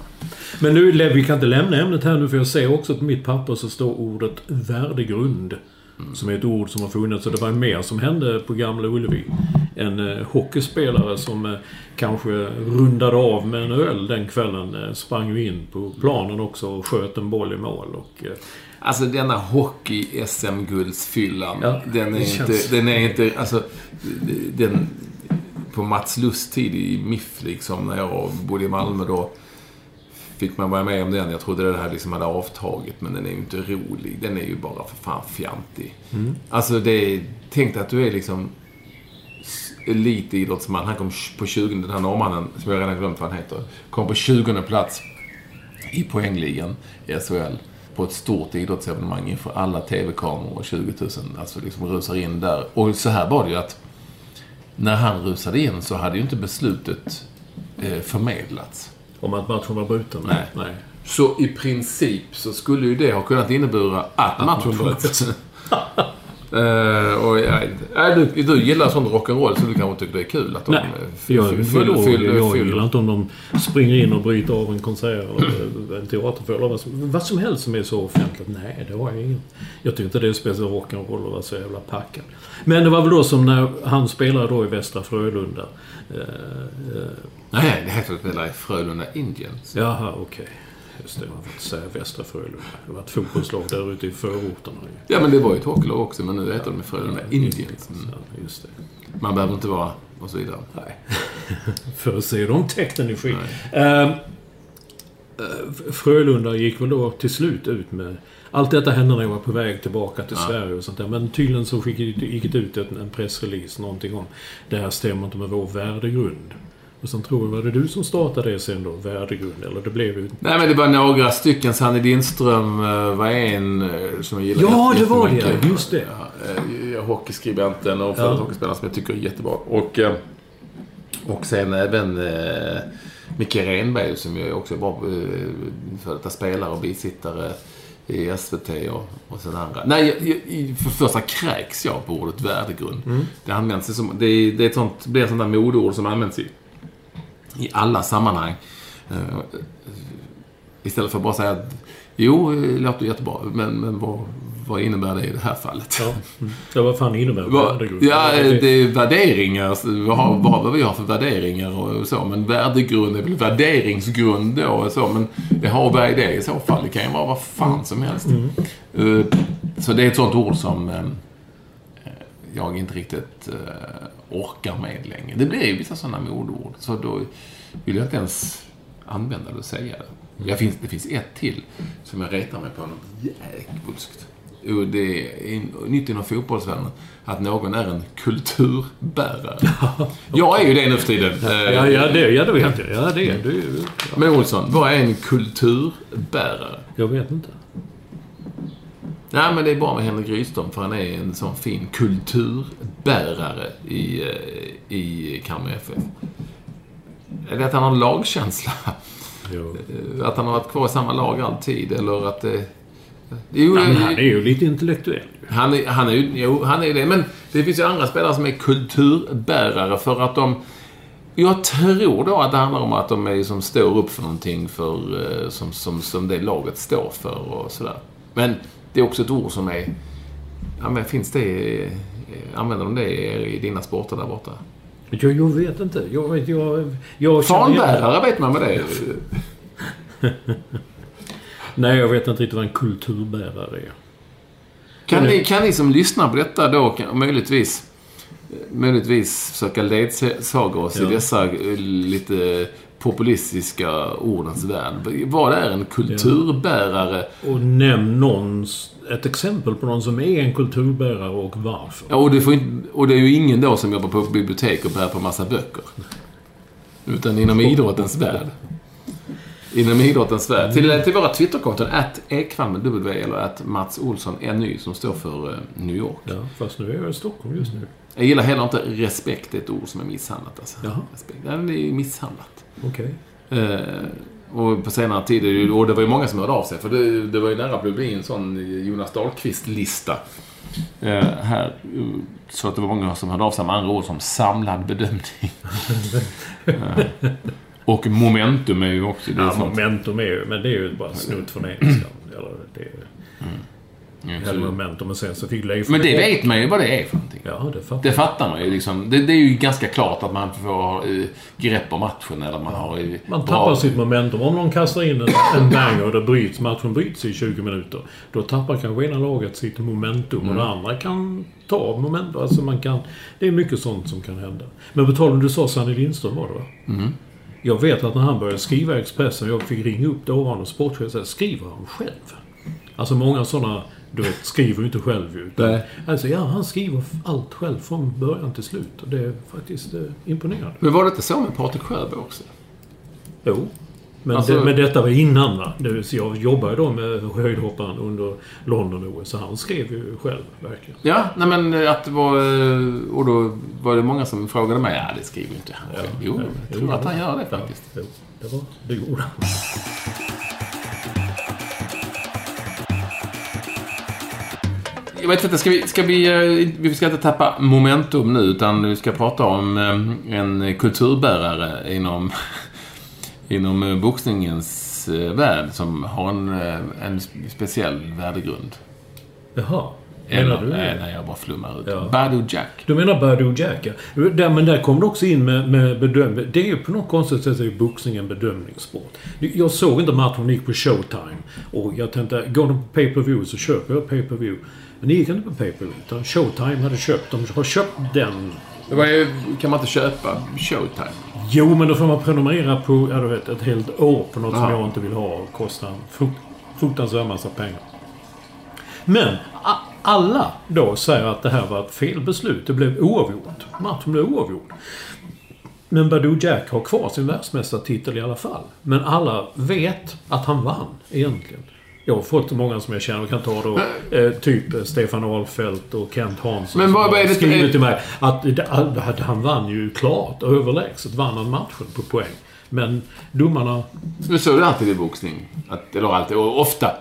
Speaker 4: Men nu, vi kan inte lämna ämnet här nu för jag ser också på mitt papper så står ordet värdegrund. Mm. Som är ett ord som har funnits. Och det var mer som hände på Gamla Ullevi. En eh, hockeyspelare som eh, kanske rundade av med en öl den kvällen. Eh, sprang ju in på planen också och sköt en boll i mål. Och, eh,
Speaker 3: Alltså denna hockey-SM-guldsfyllan. Ja, den, är inte, den är inte... Alltså, den, på Mats Lust tid i MIF liksom, när jag bodde i Malmö då fick man vara med om den. Jag trodde det här liksom hade avtagit, men den är ju inte rolig. Den är ju bara för fan fjantig. Mm. Alltså, det är... Tänk att du är liksom elitidrottsman. Han kom på 20, den här norrmannen, som jag redan glömt vad han heter, kom på 20 plats i poängligan i SHL på ett stort idrottsevenemang inför alla TV-kameror och 20 000 alltså liksom rusar in där. Och så här var det ju att när han rusade in så hade ju inte beslutet eh, förmedlats.
Speaker 4: Om att matchen var bruten?
Speaker 3: Nej. Nej. Så i princip så skulle ju det ha kunnat innebära att, att matchen bröts. Uh, och äh, du, du gillar sån rock'n'roll så du kanske tycker det är kul att de
Speaker 4: Nej, jag, fyll, fyll, fyll, jag gillar inte om de springer in och bryter av en konsert eller en teaterföreställning eller vad som, vad som helst som är så offentligt. Nej, det har jag ingen. Jag tycker inte det är speciellt rock'n'roll att vara så jävla packad. Men det var väl då som när han spelade då i Västra Frölunda. Uh,
Speaker 3: uh, Nej, det heter väl Frölunda Indians.
Speaker 4: Jaha, okej. Okay. Just det, man får inte säga Västra Frölunda. Det var ett fotbollslag där ute i förorterna.
Speaker 3: Ja, men det var ju ett hockeylag också, men nu heter de Frölunda ja, Indians. Mm.
Speaker 4: just det.
Speaker 3: Man behöver inte vara och så vidare.
Speaker 4: Nej. För att se de tecknen i. Uh, Frölunda gick väl då till slut ut med... Allt detta hände när jag var på väg tillbaka till ja. Sverige och sånt där. Men tydligen så gick det ut en pressrelease, någonting om... Det här stämmer inte med vår värdegrund. Och sen tror jag, var det du som startade det sen då? Värdegrund? Eller det blev ju...
Speaker 3: Nej men det var några stycken. Sanny Lindström eh, var en eh, som jag gillade
Speaker 4: Ja, det var det. Just det.
Speaker 3: Ja, eh, hockeyskribenten och ja. hockeyspelaren som jag tycker är jättebra. Och, och sen även Micke Renberg som ju också är bra för detta spelare och bisittare i SVT och, och sen andra. Nej, för det första kräks jag på ordet värdegrund. Mm. Det används som, det, är, det är ett sånt, blir ett sånt där modeord som används i i alla sammanhang. Uh, istället för att bara säga att jo, det låter jättebra, men, men vad, vad innebär det i det här fallet?
Speaker 4: Ja, mm. ja vad fan innebär
Speaker 3: värdegrund? Ja, det är värderingar. Vad, har, vad vi har för värderingar och så. Men värdegrund är väl värderingsgrund då och så. Men det har är det i så fall? Det kan ju vara vad fan som helst. Mm. Uh, så det är ett sånt ord som uh, jag inte riktigt orkar med längre. Det blir ju vissa sådana modord. Så då vill jag inte ens använda det och säga det. Jag finns, det finns ett till som jag retar mig på något jävulskt. Det är nytt inom fotbollsvärlden att någon är en kulturbärare. jag är ju det nu för tiden.
Speaker 4: Ja, ja, det, ja, det vet jag. Ja, det är du.
Speaker 3: Ja. Men Olsson, vad är en kulturbärare?
Speaker 4: Jag vet inte.
Speaker 3: Nej, men det är bra med Henrik Rydström för han är en sån fin kulturbärare i, eh, i Kalmar FF. Det att han har lagkänsla? Jo. Eh, att han har varit kvar i samma lag alltid, eller att det...
Speaker 4: Jo, ja, han är ju lite intellektuell.
Speaker 3: Han är, han är ju jo, han är det. Men det finns ju andra spelare som är kulturbärare för att de... Jag tror då att det handlar om att de är som står upp för någonting för, eh, som, som, som det laget står för och sådär. Men det är också ett ord som är... Ja, men finns det... Använder de det i dina sporter där borta?
Speaker 4: Jag, jag vet inte. Jag vet, jag... jag
Speaker 3: Fanbärare vet man vad det.
Speaker 4: Nej, jag vet inte riktigt vad en kulturbärare är.
Speaker 3: Kan ni, kan ni som lyssnar på detta då möjligtvis möjligtvis försöka ledsaga oss
Speaker 4: Ja.
Speaker 3: i dessa eh, lite populistiska ordens värld. Vad är en kulturbärare?
Speaker 4: Och nämn någon, ett exempel på någon som är en kulturbärare och varför.
Speaker 3: Ja, och, det får inte, och det är ju ingen då som jobbar på bibliotek och bär på massa böcker. Utan inom idrottens värld. Inom idrottens värld. Till, till våra Twitterkonton, att Ekvall med W eller att Mats Olsson NY som står för eh, New York.
Speaker 4: Ja, fast nu är jag i Stockholm just nu.
Speaker 3: Jag gillar heller inte respekt, det är ett ord som är misshandlat. Alltså.
Speaker 4: Jaha.
Speaker 3: Respekt. Ja, det är misshandlat.
Speaker 4: Okej.
Speaker 3: Eh, och på senare tid, och det var ju många som hörde av sig, för det, det var ju nära på att bli en sån Jonas Dahlqvist-lista. Eh, här. Så att det var många som hörde av sig med andra ord som samlad bedömning. eh, och momentum är ju också... Det
Speaker 4: Ja, momentum är ju, men det är ju bara snutt från engelskan. Eller det är
Speaker 3: Ja, så-
Speaker 4: momentum. Men sen så fick Leif...
Speaker 3: Men det vet man ju vad det är för någonting.
Speaker 4: Ja, det fattar
Speaker 3: Det fattar man ju liksom. Det, det är ju ganska klart att man får eh, grepp om matchen eller man har... eh,
Speaker 4: Man
Speaker 3: bra-
Speaker 4: tappar sitt momentum. Om någon kastar in en, en banger och det bryts, matchen bryts i 20 minuter. Då tappar kanske ena laget sitt momentum och det andra kan ta momentum. Alltså man kan... Det är mycket sånt som kan hända. Men på tal om du sa Sanny Lindström var det va? Jag vet att när han började skriva i Expressen, jag fick ringa upp dåvarande sportchef och säga, skriver han själv? Alltså många sådana, du vet, skriver ju inte själv ju. utan-. Alltså ja, han skriver allt själv från början till slut. Och det är faktiskt eh, imponerande.
Speaker 3: Men var det inte så med Patrik Sjöberg också?
Speaker 4: Jo. Men,
Speaker 3: Alltså-
Speaker 4: det, men detta var innan va? Det vill säga, jag jobbade då med höjdhopparen under London-OS, så han skrev ju själv, verkligen.
Speaker 3: Ja, nej men eh, att det var... eh, Och då var det många som frågade mig. Ja, det skriver ju inte han själv. Jo, jag tror att han gör det faktiskt.
Speaker 4: Jo, det var... Det gjorde han.
Speaker 3: Jag vet inte, ska vi... Ska vi, eh, vi ska inte tappa momentum nu, utan vi ska prata om eh, en kulturbärare inom, inom eh, boxningens värld som har en, en speciell värdegrund.
Speaker 4: Jaha.
Speaker 3: Eller,
Speaker 4: Menar du
Speaker 3: nej,
Speaker 4: det?
Speaker 3: nej, jag bara flummar ut.
Speaker 4: Ja.
Speaker 3: Badu Jack.
Speaker 4: Du menar Badou Jack, ja. Där, men där kom det också in med, med bedömning. Det är ju på något konstigt sätt är boxning en bedömningssport. Jag såg inte matchen, gick på Showtime. Och jag tänkte, går den på pay-per-view så köper jag pay-per-view. Men det gick inte på pay-per-view. Utan Showtime hade köpt. De har köpt den
Speaker 3: Det var ju, kan man inte köpa Showtime?
Speaker 4: Jo, men då får man prenumerera på, ja du vet, ett helt år på något som
Speaker 3: Ja.
Speaker 4: jag inte vill ha och kostar en frukt, fruktansvärd massa pengar. Men alla då säger att det här var ett felbeslut. Det blev oavgjort. Matchen blev oavgjord. Men Badou Jack har kvar sin världsmästartitel i alla fall. Men alla vet att han vann, egentligen. Jag har fått många som jag känner, jag kan ta då, eh, typ Stefan Ahlfeldt och Kent Hansson.
Speaker 3: Men vad- vad är det-
Speaker 4: skrivit till mig att, att han vann ju klart, överlägset vann han matchen på poäng. Men domarna...
Speaker 3: Men så är det alltid i boxning. Att, eller alltid, och ofta.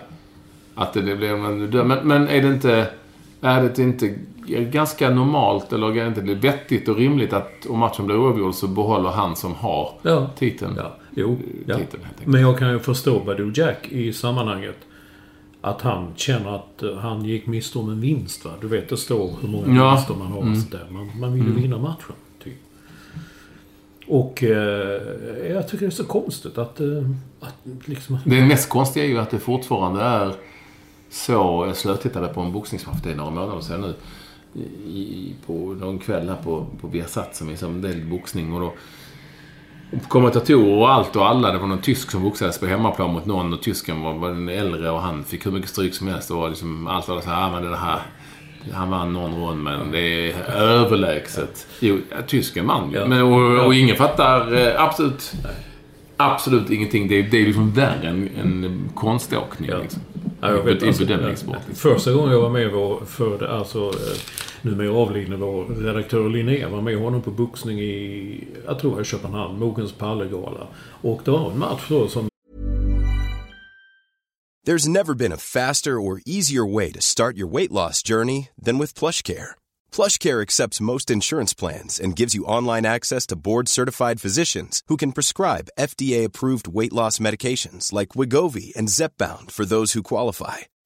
Speaker 3: Att det, blir man. Men, men är det inte... Är det inte ganska normalt, eller är det inte vettigt och rimligt att om matchen blir oavgjord så behåller han som har
Speaker 4: Ja.
Speaker 3: titeln?
Speaker 4: Ja, jo. Ja.
Speaker 3: Titeln.
Speaker 4: Men jag kan ju förstå Badou Jack i sammanhanget. Att han känner att eh, han gick miste om en vinst. Va? Du vet, det står hur många
Speaker 3: Ja.
Speaker 4: vinster man har. sånt där. Man, man vill ju vinna matchen. Typ. Och eh, jag tycker det är så konstigt att... Eh, att liksom,
Speaker 3: Det mest konstiga är ju att det fortfarande är så... Jag slötittade på en boxningsmatch, det är några månader sedan nu. I, på någon kväll här på, på Viasat som är en del boxning. Och då kommentatorer och allt och alla. Det var någon tysk som boxades på hemmaplan mot någon och tysken var, var den äldre och han fick hur mycket stryk som helst. Och liksom, allt var så här, ah, men det här... Han vann någon rond men det är överlägset. Jo, tysken vann.
Speaker 4: Ja.
Speaker 3: Men, och, och ingen fattar eh, absolut... Absolut ingenting. Det är, det är liksom värre än, än konståkning.
Speaker 4: Ja.
Speaker 3: Liksom.
Speaker 4: Ja, jag vet,
Speaker 3: I
Speaker 4: alltså,
Speaker 3: bedömningssport.
Speaker 4: ja, Första gången jag var med var för alltså, eh, numera avlidne vår redaktör Linné var med honom på boxning i, jag tror var i Köpenhamn, Mogens Pallegala. Och det var en match då som
Speaker 5: There's never been a faster or easier way to start your weight loss journey than with PlushCare. PlushCare accepts most insurance plans and gives you online access to board-certified physicians who can prescribe FDA-approved weight loss medications like Wigovi and Zepbound for those who qualify.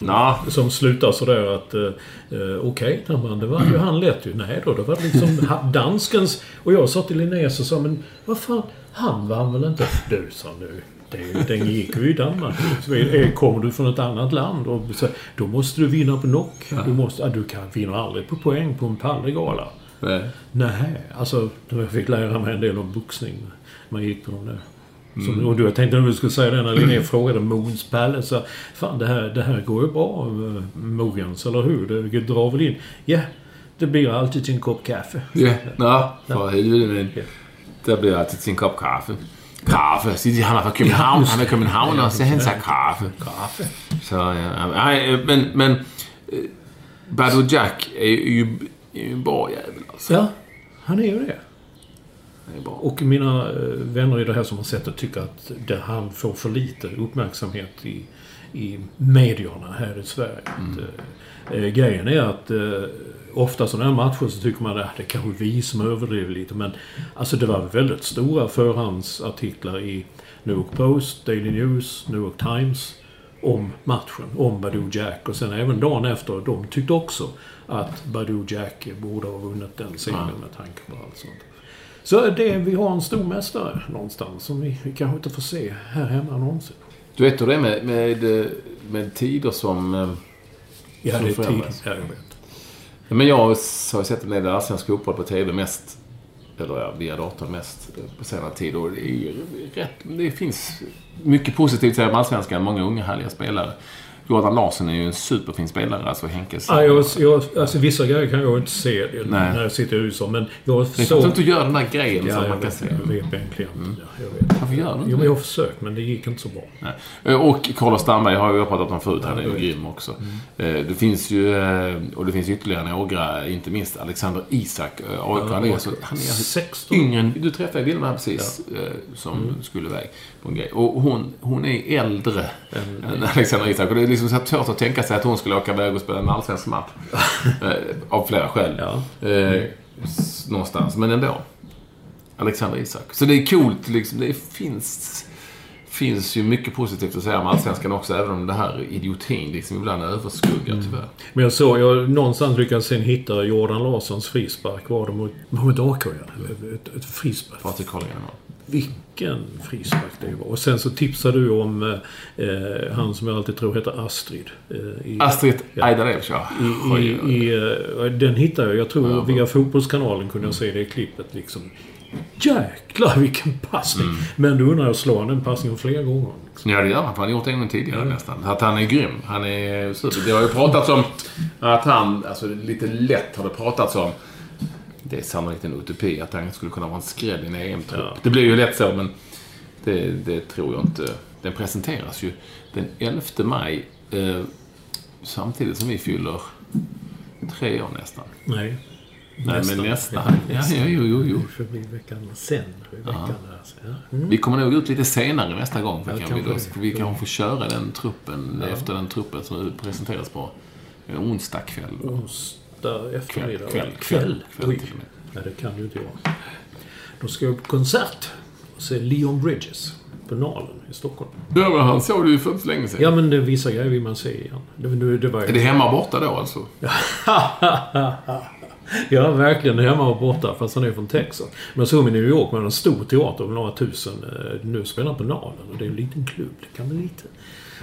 Speaker 3: Ja,
Speaker 4: Som slutar sådär att eh, eh, okej, okay, det var ju han lätt ju. Nej då, det var liksom danskens... Och jag sa till Linnéus och sa men vad fan, han vann väl inte? Du sa nu. Det, den gick ju i Danmark. Eh, Kommer du från ett annat land och så, då måste du vinna på knock. Du, måste, du kan vinna aldrig på poäng på en pallegala.
Speaker 3: nej.
Speaker 4: Nej, alltså jag fick lära mig en del om boxning. Man gick på de där. Som, och du, jag tänkte att du skulle säga det när Linné frågade Mogens Palle. Så, Fan, det här, det här går ju bra, eh, Mogens, eller hur? Det drar väl in? Ja, det blir alltid till en kopp kaffe.
Speaker 3: Ja, nå, for helvede, men der bliver altid til en kop kaffe. Kaffe. Sig, de, han er fra København. Han er københavner, så han sagde kaffe.
Speaker 4: Kaffe.
Speaker 3: Så ja, nej, øh, men, men øh, Badou Jack är ju, är ju en bra jävel alltså.
Speaker 4: Ja, han är ju det. Och mina eh, vänner i det här som har sett det tycker att det, han får för lite uppmärksamhet i, i medierna här i Sverige. Att, eh, eh, grejen är att eh, ofta sådana här matcher så tycker man att det är kanske vi som överdriver lite. Men alltså det var väldigt stora förhandsartiklar i New York Post, Daily News, New York Times om matchen, om Badou Jack. Och sen även dagen efter, de tyckte också att Badou Jack borde ha vunnit den segern med tanke på allt sånt. Så det, vi har en stormästare någonstans som vi, vi kanske inte får se här hemma någonsin.
Speaker 3: Du vet hur det är med, med, med tider som... eh,
Speaker 4: Ja,
Speaker 3: som
Speaker 4: det är
Speaker 3: förändras.
Speaker 4: Ja, jag vet.
Speaker 3: Men jag har sett en del allsvensk fotboll på TV mest. Eller ja, via datorn mest eh, på senare tid. Och det, är rätt, det finns mycket positivt säga om allsvenskan. Många unga härliga spelare. Jordan Larsson är ju en superfin spelare, alltså Henkes.
Speaker 4: Ja, jag, jag, alltså, vissa grejer kan jag inte se
Speaker 3: Nej.
Speaker 4: när jag sitter i USA, men jag
Speaker 3: Det
Speaker 4: såg...
Speaker 3: för att du inte gör den där grejen
Speaker 4: Ja,
Speaker 3: som man kan se.
Speaker 4: jag vet, en klient. Ja, jag vet.
Speaker 3: Varför gör du inte
Speaker 4: Jo, men jag har försökt, men det gick inte så bra.
Speaker 3: Nej. Eh, Och Carlos Strandberg har jag pratat om förut. Han är ju grym också. Eh, Det finns ju, eh, och det finns ytterligare några, inte minst Alexander Isak. AIK. Han är, så, han är
Speaker 4: 16.
Speaker 3: yngre Du träffade Vilma precis, eh, som skulle iväg på en grej. Och hon, hon är äldre än Alexander Isak. Och det är liksom så svårt att tänka sig att hon skulle åka iväg och spela en allsvensk match. Eh, Av flera skäl.
Speaker 4: Ja.
Speaker 3: Eh, Någonstans, men ändå. Alexander Isak. Så det är coolt liksom. Det finns, finns ju mycket positivt att säga om Allsvenskan också. Även om det här idiotin liksom ibland överskuggar tyvärr.
Speaker 4: Men jag såg, jag någonstans lyckades sen hitta Jordan Larssons frispark. Var det mot, mot AK? Ja. Ett, ett frispark.
Speaker 3: Patrik Carlgren.
Speaker 4: Vilken frispark det var. Och sen så tipsade du om eh, han som jag alltid tror heter Astrid. Eh, i,
Speaker 3: Astrid
Speaker 4: Ja.
Speaker 3: Ajdarevic, ja.
Speaker 4: I, i, i, eh, den hittade jag. Jag tror
Speaker 3: Ja,
Speaker 4: via Fotbollskanalen kunde jag se det i klippet. Liksom. Jäklar vilken passning!
Speaker 3: Mm.
Speaker 4: Men då undrar jag, slår han den passningen fler gånger? Liksom?
Speaker 3: Ja, det gör han. Han har gjort det en gång tidigare nästan. Att han är grym. Han är super. Det har ju pratats om att han, alltså lite lätt har det pratats om. Det är sannolikt en utopi att han skulle kunna vara en skräll i en EM-trupp.
Speaker 4: Ja.
Speaker 3: Det blir ju lätt så, men det, det tror jag inte. Den presenteras ju den 11 maj. Eh, samtidigt som vi fyller tre år nästan.
Speaker 4: Nej.
Speaker 3: Nej, men nästan.
Speaker 4: Ja,
Speaker 3: Ja, ja, jo, jo, jo.
Speaker 4: Bli veckan sen. i Veckan där, så, ja. mm.
Speaker 3: Vi kommer nog ut lite senare nästa gång. För
Speaker 4: Ja,
Speaker 3: kan vi, då, vi kanske får köra den truppen efter den truppen som presenteras på en onsdag kväll.
Speaker 4: Onsdag eftermiddag.
Speaker 3: Kväll, kväll, kväll,
Speaker 4: Oj. Nej, det kan du inte göra. Då ska jag på konsert och se Leon Bridges på Nalen i Stockholm.
Speaker 3: Ja, men han såg du ju för inte så länge sedan.
Speaker 4: Ja, men det, vissa grejer vill man se igen. Det, det, det var ju...
Speaker 3: Är det hemma och borta då alltså?
Speaker 4: Ja, verkligen. Hemma och borta, fast han är från Texas. Men så i New York med en stor teater med några tusen. eh, Nu spelar han på Nalen och det är en liten klubb. Det kan bli lite,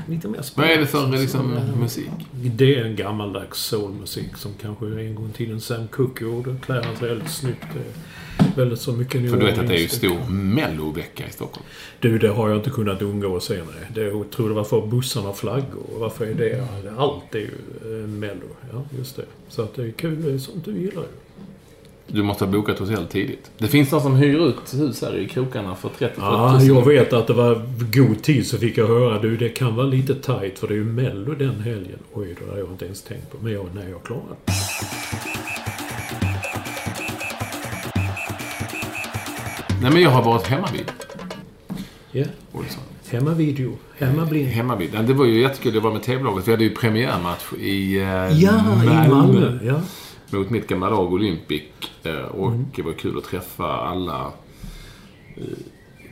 Speaker 4: lite mer
Speaker 3: Vad
Speaker 4: spännande.
Speaker 3: är det för liksom, musik?
Speaker 4: Det är en gammaldags soulmusik som kanske en gång i tiden Sam Cooke gjorde. Klär han sig väldigt snyggt. Är väldigt så mycket
Speaker 3: För du vet att det är ju stor mellovecka i Stockholm.
Speaker 4: Du, det har jag inte kunnat undgå att se. Nej. Det, jag tror det var för bussarna och flaggor. Varför är det? Allt är ju eh, Mello. Ja, just det. Så att det är kul. Det är sånt du gillar ju.
Speaker 3: Du måste ha bokat hotell tidigt. Det finns någon som hyr ut hus här i krokarna för 30
Speaker 4: Ja, jag vet att det var god tid så fick jag höra du, det kan vara lite tight för det är ju Mello den helgen. Oj, det har jag inte ens tänkt på. Men jag, nej, jag klarar det.
Speaker 3: Nej, men jag har varit hemma vid
Speaker 4: Ja.
Speaker 3: Olsson.
Speaker 4: Hemma video. Hemma blind.
Speaker 3: Hemma vid. Ja, Det var ju jättekul. Det var med TV-laget. Vi hade ju premiärmatch i eh,
Speaker 4: Ja, i Malmö. Ja.
Speaker 3: Mot mitt gamla lag Olympic. Eh, Och
Speaker 4: Mm.
Speaker 3: det var kul att träffa alla eh,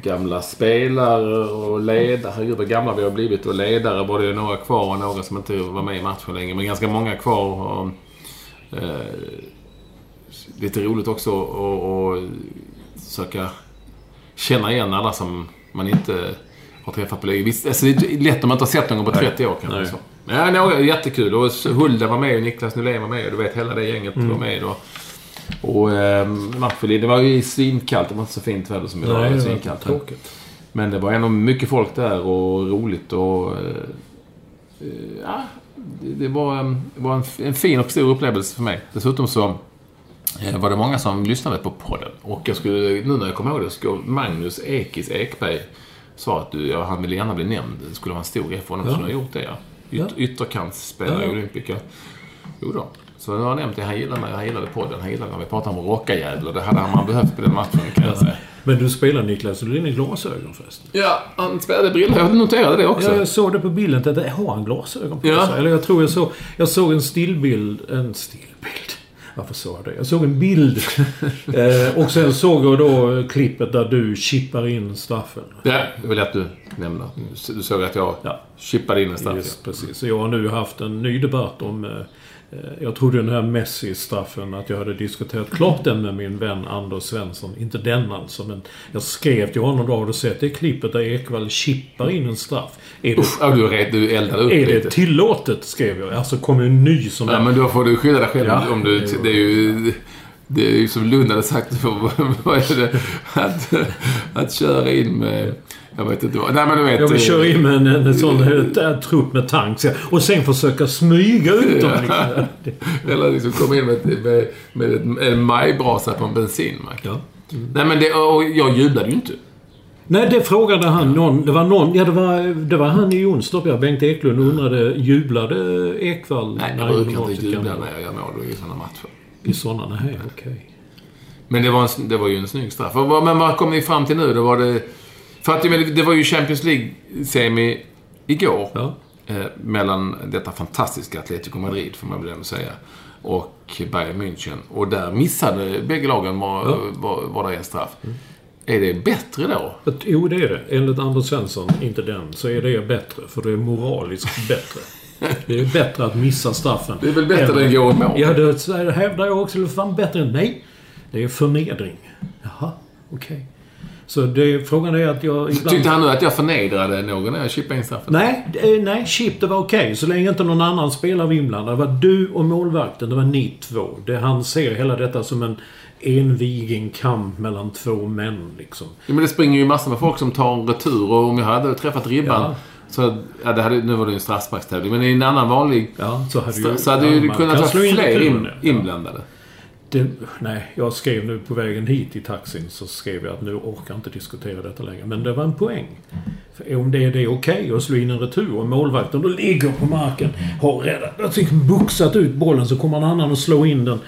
Speaker 3: gamla spelare och ledare. Herregud vad gamla vi har blivit. Och ledare var det ju några kvar och några som inte var med i matchen längre. Men ganska många kvar. Och, eh, lite roligt också att- försöka känna igen alla som man inte har träffat på länge. Alltså det är lätt om man inte har sett någon på 30 år kanske. Ja, några, jättekul. Och Hulda var med och Niklas Nylén var med. Och du vet, hela det gänget
Speaker 4: Mm.
Speaker 3: var med. Och, och eh, matchen, det var ju svinkallt. Det var inte så fint väder som idag.
Speaker 4: Nej,
Speaker 3: det var svinkallt.
Speaker 4: Tråkigt.
Speaker 3: men det var ändå mycket folk där och roligt och... Eh, ja, det, det var, eh, det var en, en fin och stor upplevelse för mig. Dessutom så eh, var det många som lyssnade på podden. Och jag skulle, nu när jag kommer ihåg det, så ska Magnus Ekis Ekberg sa att du, ja, han ville gärna bli nämnd. Det skulle vara en stor grej för honom.
Speaker 4: Ja.
Speaker 3: Så nu har gjort det, ja. Yt,
Speaker 4: Ja.
Speaker 3: Ytterkantsspelare
Speaker 4: Ja,
Speaker 3: i
Speaker 4: ja.
Speaker 3: Olympica. Jo då. Så nu har jag nämnt det. Han gillade, han gillade podden. Han gillade när vi pratade om rockajävlar. Det hade man behövt på den matchen, kan jag säga.
Speaker 4: Men du spelar Niklas Ullin i glasögon förresten.
Speaker 3: Ja, han spelade brillor. Jag noterade det också.
Speaker 4: Ja, jag såg det på bilden. Att det, har han glasögon på
Speaker 3: Ja.
Speaker 4: sig? Eller jag tror jag såg... Jag såg en stillbild. En stillbild? Varför sa jag det? Jag såg en bild. eh, och sen såg jag då eh, klippet där du chippar in straffen.
Speaker 3: Ja, det var lätt du nämnde. Du såg att jag
Speaker 4: Ja.
Speaker 3: chippade in en straff.
Speaker 4: Just precis. Så jag har nu haft en ny debatt om... Eh, jag trodde den här Messi-straffen, att jag hade diskuterat klart den med min vän Anders Svensson. Inte den alltså, men jag skrev till honom då. Har du sett det klippet där Ekwall chippar in en straff? Är det,
Speaker 3: Usch, du, du eldade upp
Speaker 4: är det
Speaker 3: lite.
Speaker 4: tillåtet? Skrev jag. Alltså kom en ny som...
Speaker 3: Ja, men då får du skylla dig själv
Speaker 4: Ja.
Speaker 3: om du... Det är ju... Det är ju som Lund hade sagt vad är det? Att, att köra in med... Jag vet inte vad. Nej men du vet.
Speaker 4: Jag vill
Speaker 3: eh,
Speaker 4: köra in med en, en sån äh, trupp med tanks. Och sen försöka smyga ut dem. liksom.
Speaker 3: Eller liksom komma in med, med, med ett- en majbrasa på en bensinmack.
Speaker 4: Ja.
Speaker 3: Nej men det... Och jag jublade ju inte.
Speaker 4: Nej, det frågade han någon. Det var någon... Ja, det var, det var han i Jonstorp, ja. Bengt Eklund undrade, jublade Ekwall
Speaker 3: Nej, jag brukar inte jubla när jag gör mål i sådana matcher.
Speaker 4: I sådana? Nej, okej.
Speaker 3: Men det var, en, det var ju en snygg straff. Men vad kom ni fram till nu? Då var det... För att menar, det var ju Champions League-semi igår.
Speaker 4: Ja.
Speaker 3: Eh, mellan detta fantastiska Atletico Madrid, får man väl ändå säga, och Bayern München. Och där missade bägge lagen var,
Speaker 4: Ja.
Speaker 3: var, var det en straff. Är det bättre då?
Speaker 4: Jo, det är det. Enligt Anders Svensson, inte den, så är det bättre. För det är moraliskt bättre. Det är bättre att missa straffen.
Speaker 3: Det är väl bättre än att gå i mål?
Speaker 4: Ja, det hävdar jag också. Det är fan bättre än... Nej. Det är förnedring. Jaha, okej. Så det, frågan är att jag ibland...
Speaker 3: Tyckte han nu att jag förnedrade någon när jag chippade in straffen?
Speaker 4: Nej, eh, nej, chip det var okej. Så länge inte någon annan spelare var inblandad. Det var du och målvakten. Det var ni två. Det, han ser hela detta som en envigen kamp mellan två män liksom.
Speaker 3: Ja, men det springer ju massor med folk som tar en retur och om jag hade träffat ribban
Speaker 4: Ja.
Speaker 3: så... Ja, det hade, nu var det ju en straffsparkstävling, men i en annan vanlig...
Speaker 4: Ja, så hade ju...
Speaker 3: Så hade
Speaker 4: ja,
Speaker 3: ju det kunnat vara fler in, inblandade.
Speaker 4: Det, nej, jag skrev nu på vägen hit i taxin så skrev jag att nu orkar jag inte diskutera detta längre. Men det var en poäng. För om det är det okej att slå in en retur och målvakten då ligger på marken, har räddat, tycker boxat ut bollen så kommer en annan och slår in den.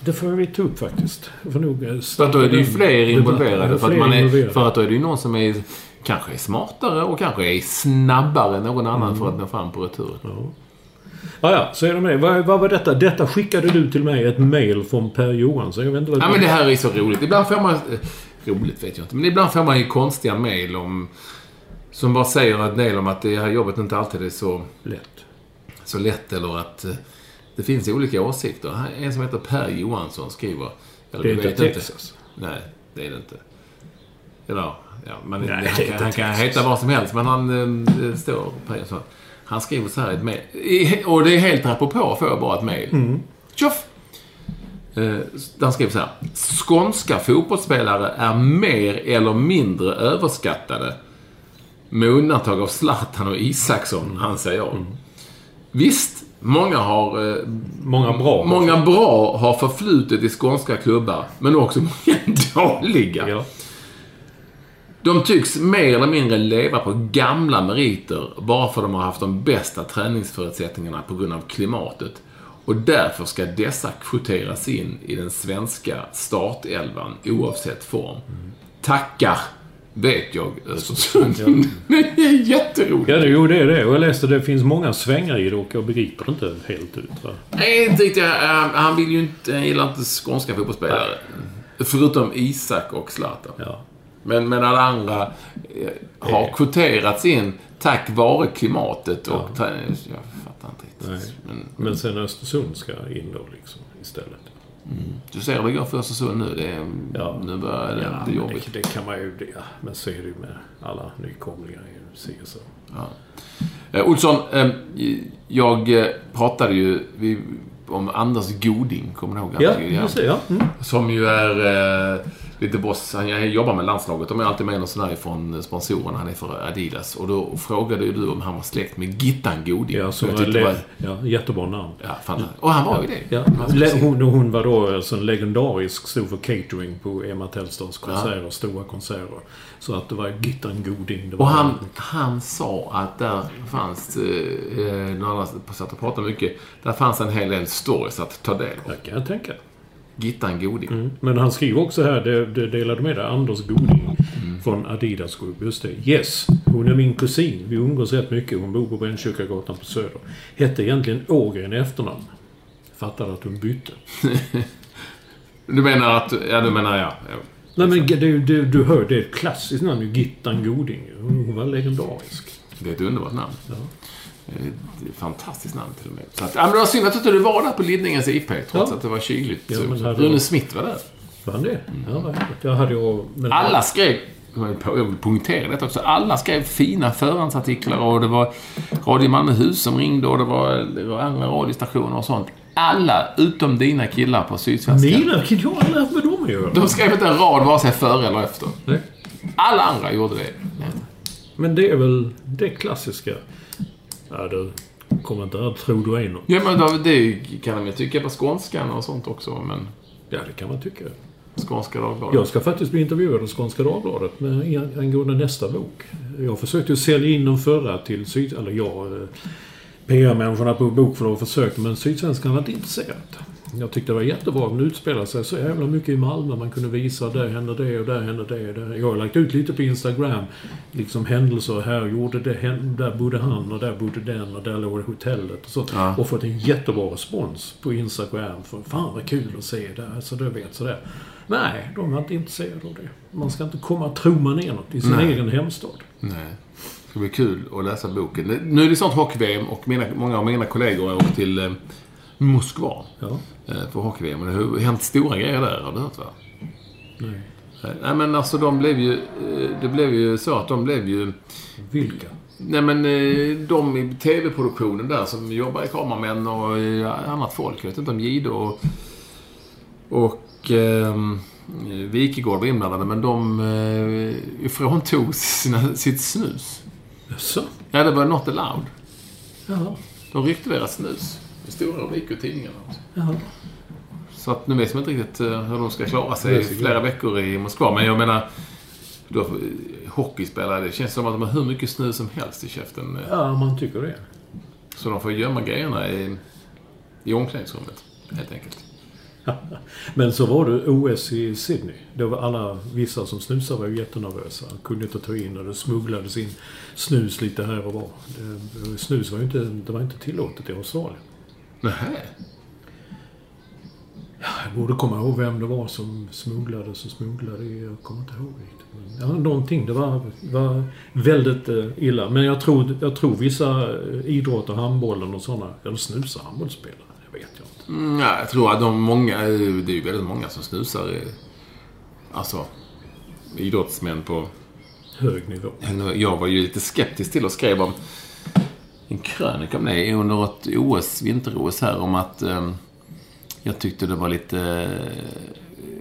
Speaker 4: Det får vi ta upp faktiskt. Jag får nog eh,
Speaker 3: För då är det ju fler involverade. För att, man är, för att då är det ju någon som är, kanske är smartare och kanske är snabbare än någon annan för att nå fram på returen.
Speaker 4: Ja, ja, så är det med. Vad, vad var detta? Detta skickade du till mig ett mail från Per Johansson. Jag vet inte vad
Speaker 3: Ja, men det här är så roligt. Ibland får man... eh, Roligt vet jag inte. Men ibland får man ju konstiga mejl om... Som bara säger en del om att det här jobbet inte alltid är så,
Speaker 4: Lätt.
Speaker 3: så lätt eller att... eh, det finns olika åsikter. Här- En som heter Per Johansson skriver... Eller,
Speaker 4: Det är inte Texas.
Speaker 3: Nej, det är det inte. Eller, ja, man,
Speaker 4: Nej,
Speaker 3: han,
Speaker 4: det är
Speaker 3: kan-
Speaker 4: inte
Speaker 3: han kan heta vad som helst, men han eh, står Per Johansson. Han skriver så här i ett mejl. Och det är helt apropå, får jag bara ett mejl.
Speaker 4: Mm.
Speaker 3: Tjoff! Eh, Han skriver så här. Skånska fotbollsspelare är mer eller mindre överskattade. Med undantag av Zlatan och Isaksson, anser jag. Visst, många har... Eh,
Speaker 4: Många bra.
Speaker 3: många bra har förflutet i skånska klubbar, men också många dåliga.
Speaker 4: Ja.
Speaker 3: De tycks mer eller mindre leva på gamla meriter bara för att de har haft de bästa träningsförutsättningarna på grund av klimatet. Och därför ska dessa kvoteras in i den svenska startelvan oavsett form. Tackar, vet jag, Östersund. Det är jätteroligt.
Speaker 4: Ja, det, jo, det är det. Och jag läste att det finns många svängar i det och jag begriper det inte helt ut. Va?
Speaker 3: Nej, inte riktigt. Han, han vill ju inte, han gillar inte skånska fotbollsspelare. Förutom Isak och Zlatan.
Speaker 4: Ja.
Speaker 3: Men, men alla andra eh, har kvoterats in tack vare klimatet och träning. Jag fattar inte riktigt. Men,
Speaker 4: Men sen Östersund ska in då liksom istället.
Speaker 3: du ser hur det går för Östersund nu. Det är,
Speaker 4: Ja.
Speaker 3: Nu börjar det
Speaker 4: Ja,
Speaker 3: bli jobbigt.
Speaker 4: det, det kan man ju... det- Ja, men så är det ju med alla nykomlingar i CSO.
Speaker 3: Eh, Olsson, eh, jag eh, pratade ju vi, om Anders Goding. Kommer du ihåg?
Speaker 4: Ja, just det. Ja. Mm.
Speaker 3: Som ju är eh, lite boss. Han jobbar med landslaget. De är alltid med någon sån här från sponsorerna. Han är för Adidas. Och då frågade ju du om han var släkt med Gittan Goding.
Speaker 4: Ja, som var ja, jättebra namn.
Speaker 3: ja, fan, Och han var ju det.
Speaker 4: Ja, hon, hon var då alltså en legendarisk, stod för catering på Emma Tellstads konserter, stora konserter. Så att det var Gittan var
Speaker 3: Och han, han sa att där fanns, eh, eh, han satt och pratade mycket, där fanns en hel del stories att ta del av.
Speaker 4: Det kan jag tänka.
Speaker 3: Gittan Goding.
Speaker 4: Men han skriver också här, det, det delade med det, Anders Goding från Adidas Group. Just det. Yes, hon är min kusin. Vi umgås rätt mycket. Hon bor på Brännkyrkagatan på Söder. Hette egentligen Ågren i efternamn. Fattade att hon bytte.
Speaker 3: Du menar att, ja du menar ja. ja.
Speaker 4: Nej men du, du, du hör, det är ett klassiskt namn ju. Gittan Goding. Hon, hon var legendarisk.
Speaker 3: Det är ett underbart namn.
Speaker 4: Ja.
Speaker 3: Eh, fantastiskt namn till och med. Så att, ja, men det var synd att inte du var där på Lidningens IP, trots
Speaker 4: Ja.
Speaker 3: att det var kyligt.
Speaker 4: Ja,
Speaker 3: Rune Smith var där.
Speaker 4: Var han det? Ja, vad härligt. Jag hade ju... Men,
Speaker 3: Alla skrev, jag vill poängtera detta också, alla skrev fina förhandsartiklar och det var Radio Malmöhus som ringde och det var, det var andra radiostationer och sånt. Alla, utom dina killar på Sydsvenskan.
Speaker 4: Mina? Jag har aldrig haft med dem att göra.
Speaker 3: De skrev inte en rad vare sig före eller efter.
Speaker 4: Nej.
Speaker 3: Alla andra gjorde det.
Speaker 4: Men det är väl det klassiska. Ja, du kommer inte att tro du är något.
Speaker 3: Ja, men det kan de ju tycka på skånskan och sånt också, men
Speaker 4: Ja, det kan man tycka.
Speaker 3: Skånska Dagbladet.
Speaker 4: Jag ska faktiskt bli intervjuad av Skånska Dagbladet med, angående nästa bok. Jag försökte ju sälja in den förra till Syd... Eller jag... eh, PR-människorna på Bokförlag försökte, men Sydsvenskan var inte intresserad. Jag tyckte det var jättebra. Den utspelar sig så jävla mycket i Malmö. Man kunde visa där hände det och där hände det. och Där. Jag har lagt ut lite på Instagram. Liksom händelser. Här gjorde det, där bodde han och där bodde den och där låg hotellet. Och, så.
Speaker 3: Ja.
Speaker 4: och fått en jättebra respons på Instagram. För, Fan vad kul att se det. Alltså, du vet sådär. Nej, de var inte intresserade av det. Man ska inte komma och troma ner något i sin
Speaker 3: Nej.
Speaker 4: egen hemstad.
Speaker 3: Nej. Det ska bli kul att läsa boken. Nu är det snart hockey-VM och mina, många av mina kollegor åkt till eh, Moskva
Speaker 4: Ja.
Speaker 3: eh, för hockey-VM. Det har hänt stora grejer där, har du hört va?
Speaker 4: Nej.
Speaker 3: Eh, Nej men alltså de blev ju... eh, Det blev ju så att de blev ju...
Speaker 4: Vilka?
Speaker 3: Nej men eh, de i TV-produktionen där som jobbar i kameramän och eh, annat folk. Jag vet inte om Gide och... Och... ehm, Wikegård var inblandade men de eh, fråntog sina, sitt snus.
Speaker 4: Jaså?
Speaker 3: Ja, det var not allowed.
Speaker 4: Jaha.
Speaker 3: De ryckte deras snus. I stora rubriker i tidningarna.
Speaker 4: Jaha.
Speaker 3: Så att nu vet man inte riktigt eh, hur de ska klara sig
Speaker 4: så
Speaker 3: flera veckor i Moskva. Men jag menar, då, eh, hockeyspelare, det känns som att de har hur mycket snus som helst i käften. eh,
Speaker 4: Ja, man tycker det.
Speaker 3: Så de får gömma grejerna i, i omklädningsrummet, helt enkelt.
Speaker 4: Men så var det OS i Sydney. Det var alla, vissa som snusade var ju jättenervösa. Kunde inte ta in och det smugglades in snus lite här och var. Snus var ju inte, det var inte tillåtet i Australien.
Speaker 3: Nähä?
Speaker 4: Jag borde komma ihåg vem det var som smugglades och smugglade. Jag kommer inte ihåg riktigt. Ja, någonting. Det var, var väldigt eh, illa. Men jag tror, jag tror vissa eh, idrotter, handbollen och sådana, eller snusar handbollsspelare. Det vet jag inte.
Speaker 3: Mm, ja, jag tror att de många, det är ju väldigt många som snusar. Alltså, idrottsmän på...
Speaker 4: Hög nivå.
Speaker 3: Jag var ju lite skeptisk till och skrev om en krönika om det under ett OS, vinter-OS här, om att eh, jag tyckte det var lite eh,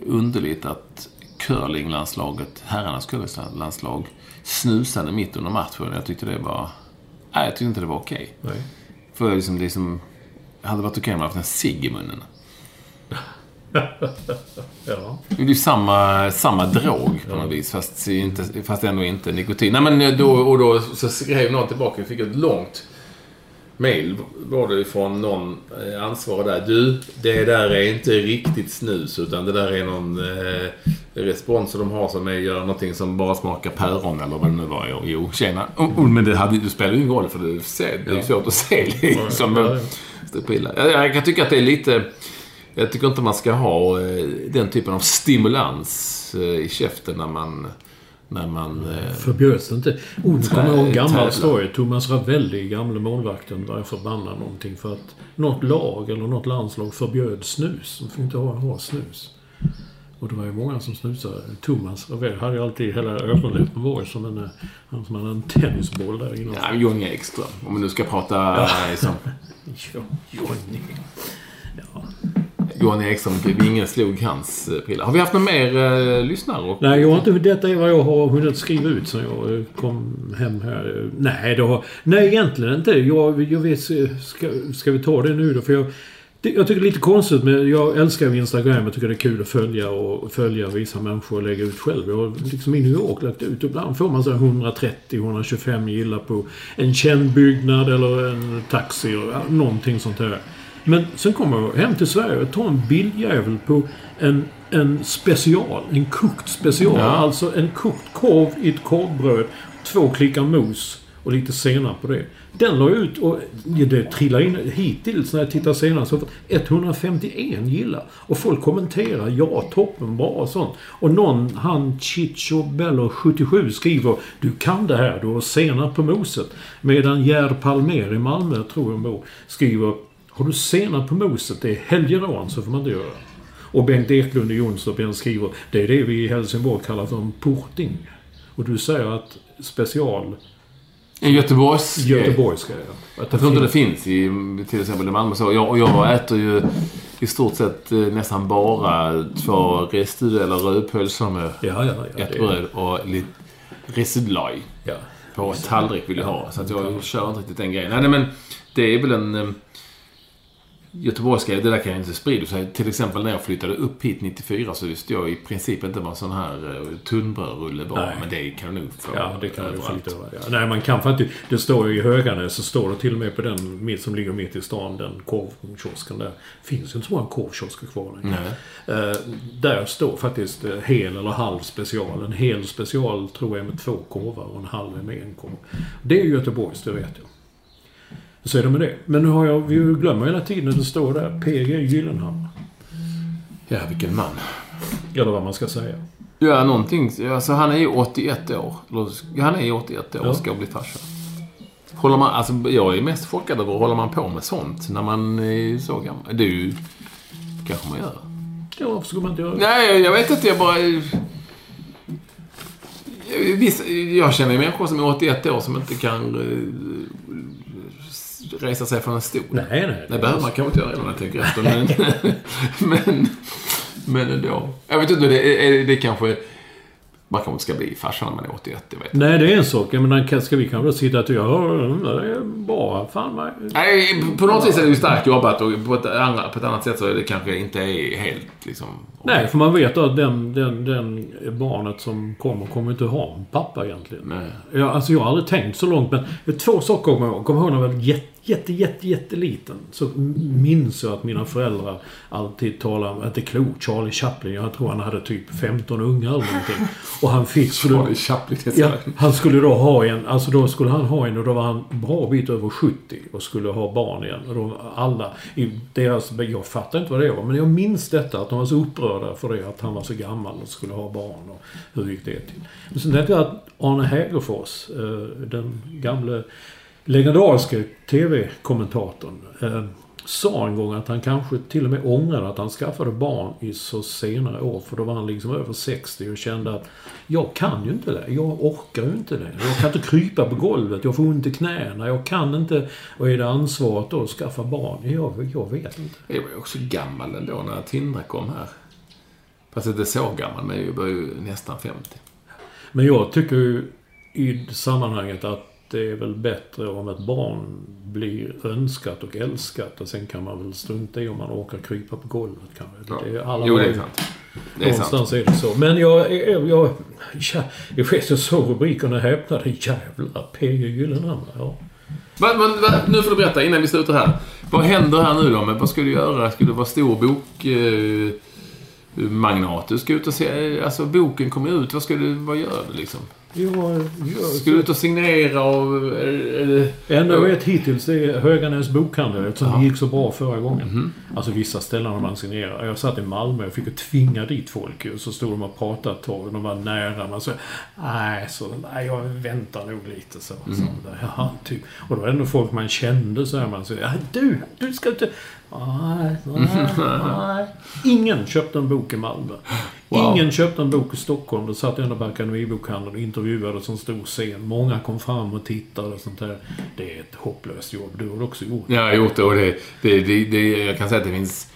Speaker 3: underligt att curlinglandslaget, herrarnas curlinglandslag, snusade mitt under matchen. Jag tyckte det var... Nej, jag tyckte inte det var okej.
Speaker 4: Nej.
Speaker 3: För liksom, det som hade varit okej om man haft en cigg i munnen.
Speaker 4: Ja.
Speaker 3: Det är ju samma, samma drog på något vis, fast, inte, fast ändå inte nikotin. Nej, men då, och då så skrev någon tillbaka, vi fick ett långt mail var det från någon eh, ansvarig där. Du, det där är inte riktigt snus, utan det där är någon eh, respons som de har som är, gör någonting som bara smakar päron eller vad det nu var. Jo, tjena. Oh, oh, men det, hade, det spelar ju ingen roll, för det, ser, det är svårt att se liksom.
Speaker 4: Ja, ja.
Speaker 3: Jag, jag kan tycka att det är lite... Jag tycker inte man ska ha eh, den typen av stimulans eh, i käften när man... När man... Eh,
Speaker 4: Förbjöds det inte? Oh, nu kommer jag ihåg en
Speaker 3: tävla.
Speaker 4: gammal story. Thomas Ravelli, gamle målvakten, var förbannad någonting för att något lag eller något landslag förbjöd snus. De fick inte ha, ha snus. Och det var ju många som snusade. Thomas Ravelli hade ju alltid hela ögonläppen var som en, eh, han som hade en tennisboll där inne.
Speaker 3: ja, Johnny Ekström, om man nu ska prata eh, liksom,
Speaker 4: Ja, Johnny. Johan
Speaker 3: Eriksson, Ekström. Ingen slog hans eh, prilla. Har vi haft några mer eh, lyssnare? Och,
Speaker 4: Nej, jag har inte, detta är vad jag har hunnit skriva ut sen jag eh, kom hem här. Nej, det har, nej egentligen inte. Jag, jag vet, eh, ska, ska vi ta det nu då? För jag, det, jag tycker det är lite konstigt men jag älskar Instagram. Jag tycker det är kul att följa och följa vissa människor och lägga ut själv. Jag har liksom i New York lagt ut. Ibland får man så 130-125 gillar på en känd byggnad eller en taxi eller någonting sånt där. Men sen kommer jag hem till Sverige och tar en bildjävel på en, en special. En kokt special.
Speaker 3: Ja.
Speaker 4: Alltså en kokt korv i ett korvbröd. Två klickar mos och lite senap på det. Den la ut och det trillar in hittills när jag tittar senare så har jag fått 151 gillar. Och folk kommenterar ja, toppen, bra och sånt. Och någon, han Chicho Bello 77 skriver Du kan det här, du har senap på moset. Medan Gerd Palmer i Malmö, tror jag bor, skriver Har du senap på moset? Det är helgerån, så får man inte göra. Och Bengt Eklund i Jonstorp skriver Det är det vi i Helsingborg kallar för en porting. Och du säger att special
Speaker 3: en Göteborgs...
Speaker 4: Göteborgska ja. Att
Speaker 3: Jag tror inte det finns i till exempel i Malmö. Så jag, och jag äter ju i stort sett eh, nästan bara två restade eller rödpölser med
Speaker 4: Ja, ja, ja.
Speaker 3: ett bröd och lite residlaj
Speaker 4: Ja.
Speaker 3: på tallrik vill jag ha. Så att jag kör inte riktigt den grejen. Nej, men det är väl en... Göteborgska, det där kan jag inte sprida sig. Till exempel när jag flyttade upp hit 94 så visste jag i princip inte vad sån här eh, tunnbrödrulle var. Men det kan du nog få
Speaker 4: Ja, det kan du få lite ja. Nej, man kan faktiskt... Det står ju i Höganäs så står det till och med på den som ligger mitt i stan, den korvkiosken där. finns ju inte så många korvkiosker kvar längre. Eh, där står faktiskt eh, hel eller halv special. En hel special tror jag är med två korvar och en halv är med en korv. Det är ju Göteborgs, det vet jag. Så är det med det. Men nu har jag... Vi glömmer hela tiden att det står där PG Gyllenhammar.
Speaker 3: Ja, vilken man.
Speaker 4: Eller vad man ska säga.
Speaker 3: Ja, någonting. Alltså han är ju 81 år. Han är ju 81 år och
Speaker 4: Ja.
Speaker 3: ska bli farsa. Håller man, alltså jag är mest chockad över, håller man på med sånt när man är så gammal? Det är ju... kanske man gör.
Speaker 4: Ja, varför skulle man inte göra det?
Speaker 3: Nej, jag vet inte. Jag bara... Visst, jag känner ju människor som är 81 år som inte kan eh, resa sig från en stol.
Speaker 4: Nej, nej.
Speaker 3: Det behöver man kanske inte göra redan när jag tänker efter. Men, men, men ändå. Jag vet inte, det, är, det kanske... Man kanske inte ska bli farsa när man är 81, jag vet inte.
Speaker 4: Nej, det är en sak. Jag menar, ska vi kanske sitta och tycka det är bra. Fan, man.
Speaker 3: Nej, på något vis är det ju starkt jobbat och på ett, andra, på ett annat sätt så är det kanske inte är helt liksom...
Speaker 4: Nej, för man vet att den, den, den barnet som kommer kommer inte ha en pappa egentligen.
Speaker 3: Nej.
Speaker 4: Ja, alltså jag har aldrig tänkt så långt, men det två saker kommer jag ihåg. Kommer ihåg när jag var jätte, jätte, jätte, jätteliten. Så minns jag att mina föräldrar alltid talade om, att det är klokt, Charlie Chaplin. Jag tror han hade typ 15 ungar eller någonting. Och han fick...
Speaker 3: Charlie Chaplin,
Speaker 4: Ja, han skulle då ha en, alltså då skulle han ha en och då var han bra bit över 70 och skulle ha barn igen. Och då alla i deras, jag fattar inte vad det var, men jag minns detta att de var så upprörda för det att han var så gammal och skulle ha barn och hur gick det till. Men sen tänkte jag att Arne Hägerfors, eh, den gamle legendariske TV-kommentatorn, eh, sa en gång att han kanske till och med ångrade att han skaffade barn i så senare år. För då var han liksom över 60 och kände att jag kan ju inte det. Jag orkar ju inte det. Jag kan inte krypa på golvet. Jag får ont i knäna. Jag kan inte... Och är det ansvaret då att skaffa barn? Jag, jag vet inte.
Speaker 3: Jag var ju också gammal ändå när Tindra kom här. Fast inte så gammal, men jag var ju nästan 50.
Speaker 4: Men jag tycker ju i sammanhanget att det är väl bättre om ett barn blir önskat och älskat och sen kan man väl strunta i om man åker krypa på golvet kanske.
Speaker 3: Ja.
Speaker 4: Det är alla
Speaker 3: Jo, det är sant. Det är sant.
Speaker 4: Någonstans är det så. Men jag, jag, jag, jag, jag såg rubriken och häpnade. Jävlar, P.G. Gyllenhammar. Ja.
Speaker 3: Va, va, nu får du berätta innan vi slutar här. Vad händer här nu då? Men vad ska du göra? Ska du vara stor bok... Eh, magnat? Du ska ut och se... Alltså boken kommer ut. Vad ska du... Vad gör du liksom?
Speaker 4: Jag, jag,
Speaker 3: Ska du ut och signera och... Eller,
Speaker 4: Det enda jag vet hittills det är Höganäs bokhandel eftersom
Speaker 3: Ja.
Speaker 4: det gick så bra förra gången.
Speaker 3: Mhm.
Speaker 4: Alltså vissa ställen har man signerat. Jag satt i Malmö och fick ju tvinga dit folk ju. Så stod de och pratade ett tag. De var nära. Man sa nej, så, nej, jag väntar nog lite så.
Speaker 3: Mhm.
Speaker 4: så där, Jaha, typ. Och då var det ändå folk man kände så här. Man sa ja, du, du ska inte... Nej, nej, nej. Ingen köpte en bok i Malmö.
Speaker 3: Wow.
Speaker 4: Ingen köpte en bok i Stockholm. Då satt jag på Akademibokhandeln och intervjuade som stor scen. Många kom fram och tittade och sånt där. Det är ett hopplöst jobb. Du har också gjort.
Speaker 3: Jag har gjort det och det, det, det, det... Jag kan säga att det finns...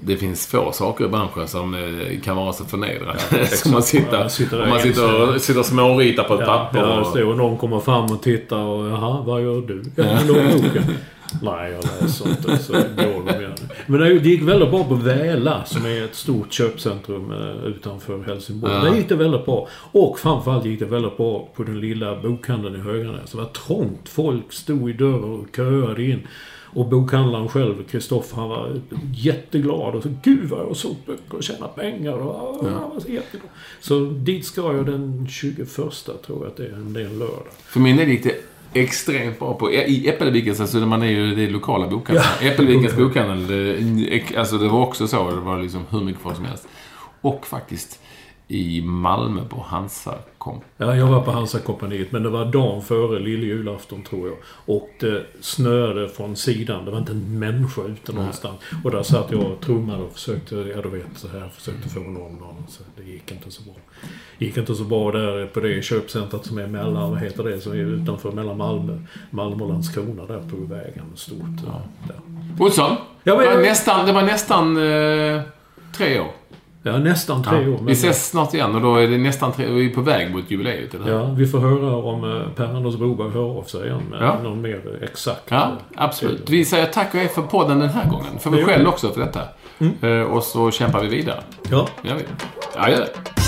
Speaker 3: Det finns få saker i branschen som eh, kan vara så förnedrande. som man sitter,
Speaker 4: Ja, sitter
Speaker 3: man sitter och, sitter och småritar på ett
Speaker 4: Ja,
Speaker 3: papper.
Speaker 4: ja,
Speaker 3: och,
Speaker 4: det. Och någon kommer fram och tittar och jaha, vad gör du? Ja. Nej, jag läser inte. Så går de. Men det gick väldigt bra på Väla som är ett stort köpcentrum eh, utanför Helsingborg.
Speaker 3: Ja.
Speaker 4: Där gick det väldigt bra. Och framförallt gick det väldigt bra på den lilla bokhandeln i Höganäs. Det var trångt. Folk stod i dörren och köade in. Och bokhandlaren själv, Kristoffer, han var jätteglad och så Gud vad jag har sålt böcker och tjänat pengar. Och, ja. Han var så jätteglad. Så dit ska jag den 21 tror jag att det är. Det är en lördag.
Speaker 3: För min del gick det extremt bra på... I Äppelvikens, alltså man är ju det är lokala bokhandeln. Äppelvikens bokhandel, det, alltså det var också så. Det var liksom hur mycket folk som helst. Och faktiskt i Malmö på Hansa kom.
Speaker 4: Ja, jag var på Hansa-kompaniet, men det var dagen före lilljulafton tror jag. Och det snöade från sidan. Det var inte en människa ute någonstans. Och där satt jag och trummade och försökte, ja du vet, så här, försökte få någon någon. Så det gick inte så bra. gick inte så bra där på det köpcentret som är mellan, vad heter det, som är utanför, mellan Malmö, Malmö och Landskrona där på vägen. Stort. Ja. Där.
Speaker 3: Olsson,
Speaker 4: Ja, men-
Speaker 3: det, var nästan, det var nästan eh, tre år.
Speaker 4: Ja, nästan tre
Speaker 3: Ja.
Speaker 4: år.
Speaker 3: Vi ses snart igen och då är det nästan tre Vi är på väg mot jubileet, eller?
Speaker 4: Ja, vi får höra om eh, Per-Anders Broberg hör av sig igen med
Speaker 3: Ja.
Speaker 4: någon mer exakt.
Speaker 3: Ja,
Speaker 4: eh,
Speaker 3: absolut. Vi säger tack och hej för podden den här gången. För mig själv också för detta. Eh, och så kämpar vi vidare.
Speaker 4: Ja.
Speaker 3: Gör vi? Ja, gör det.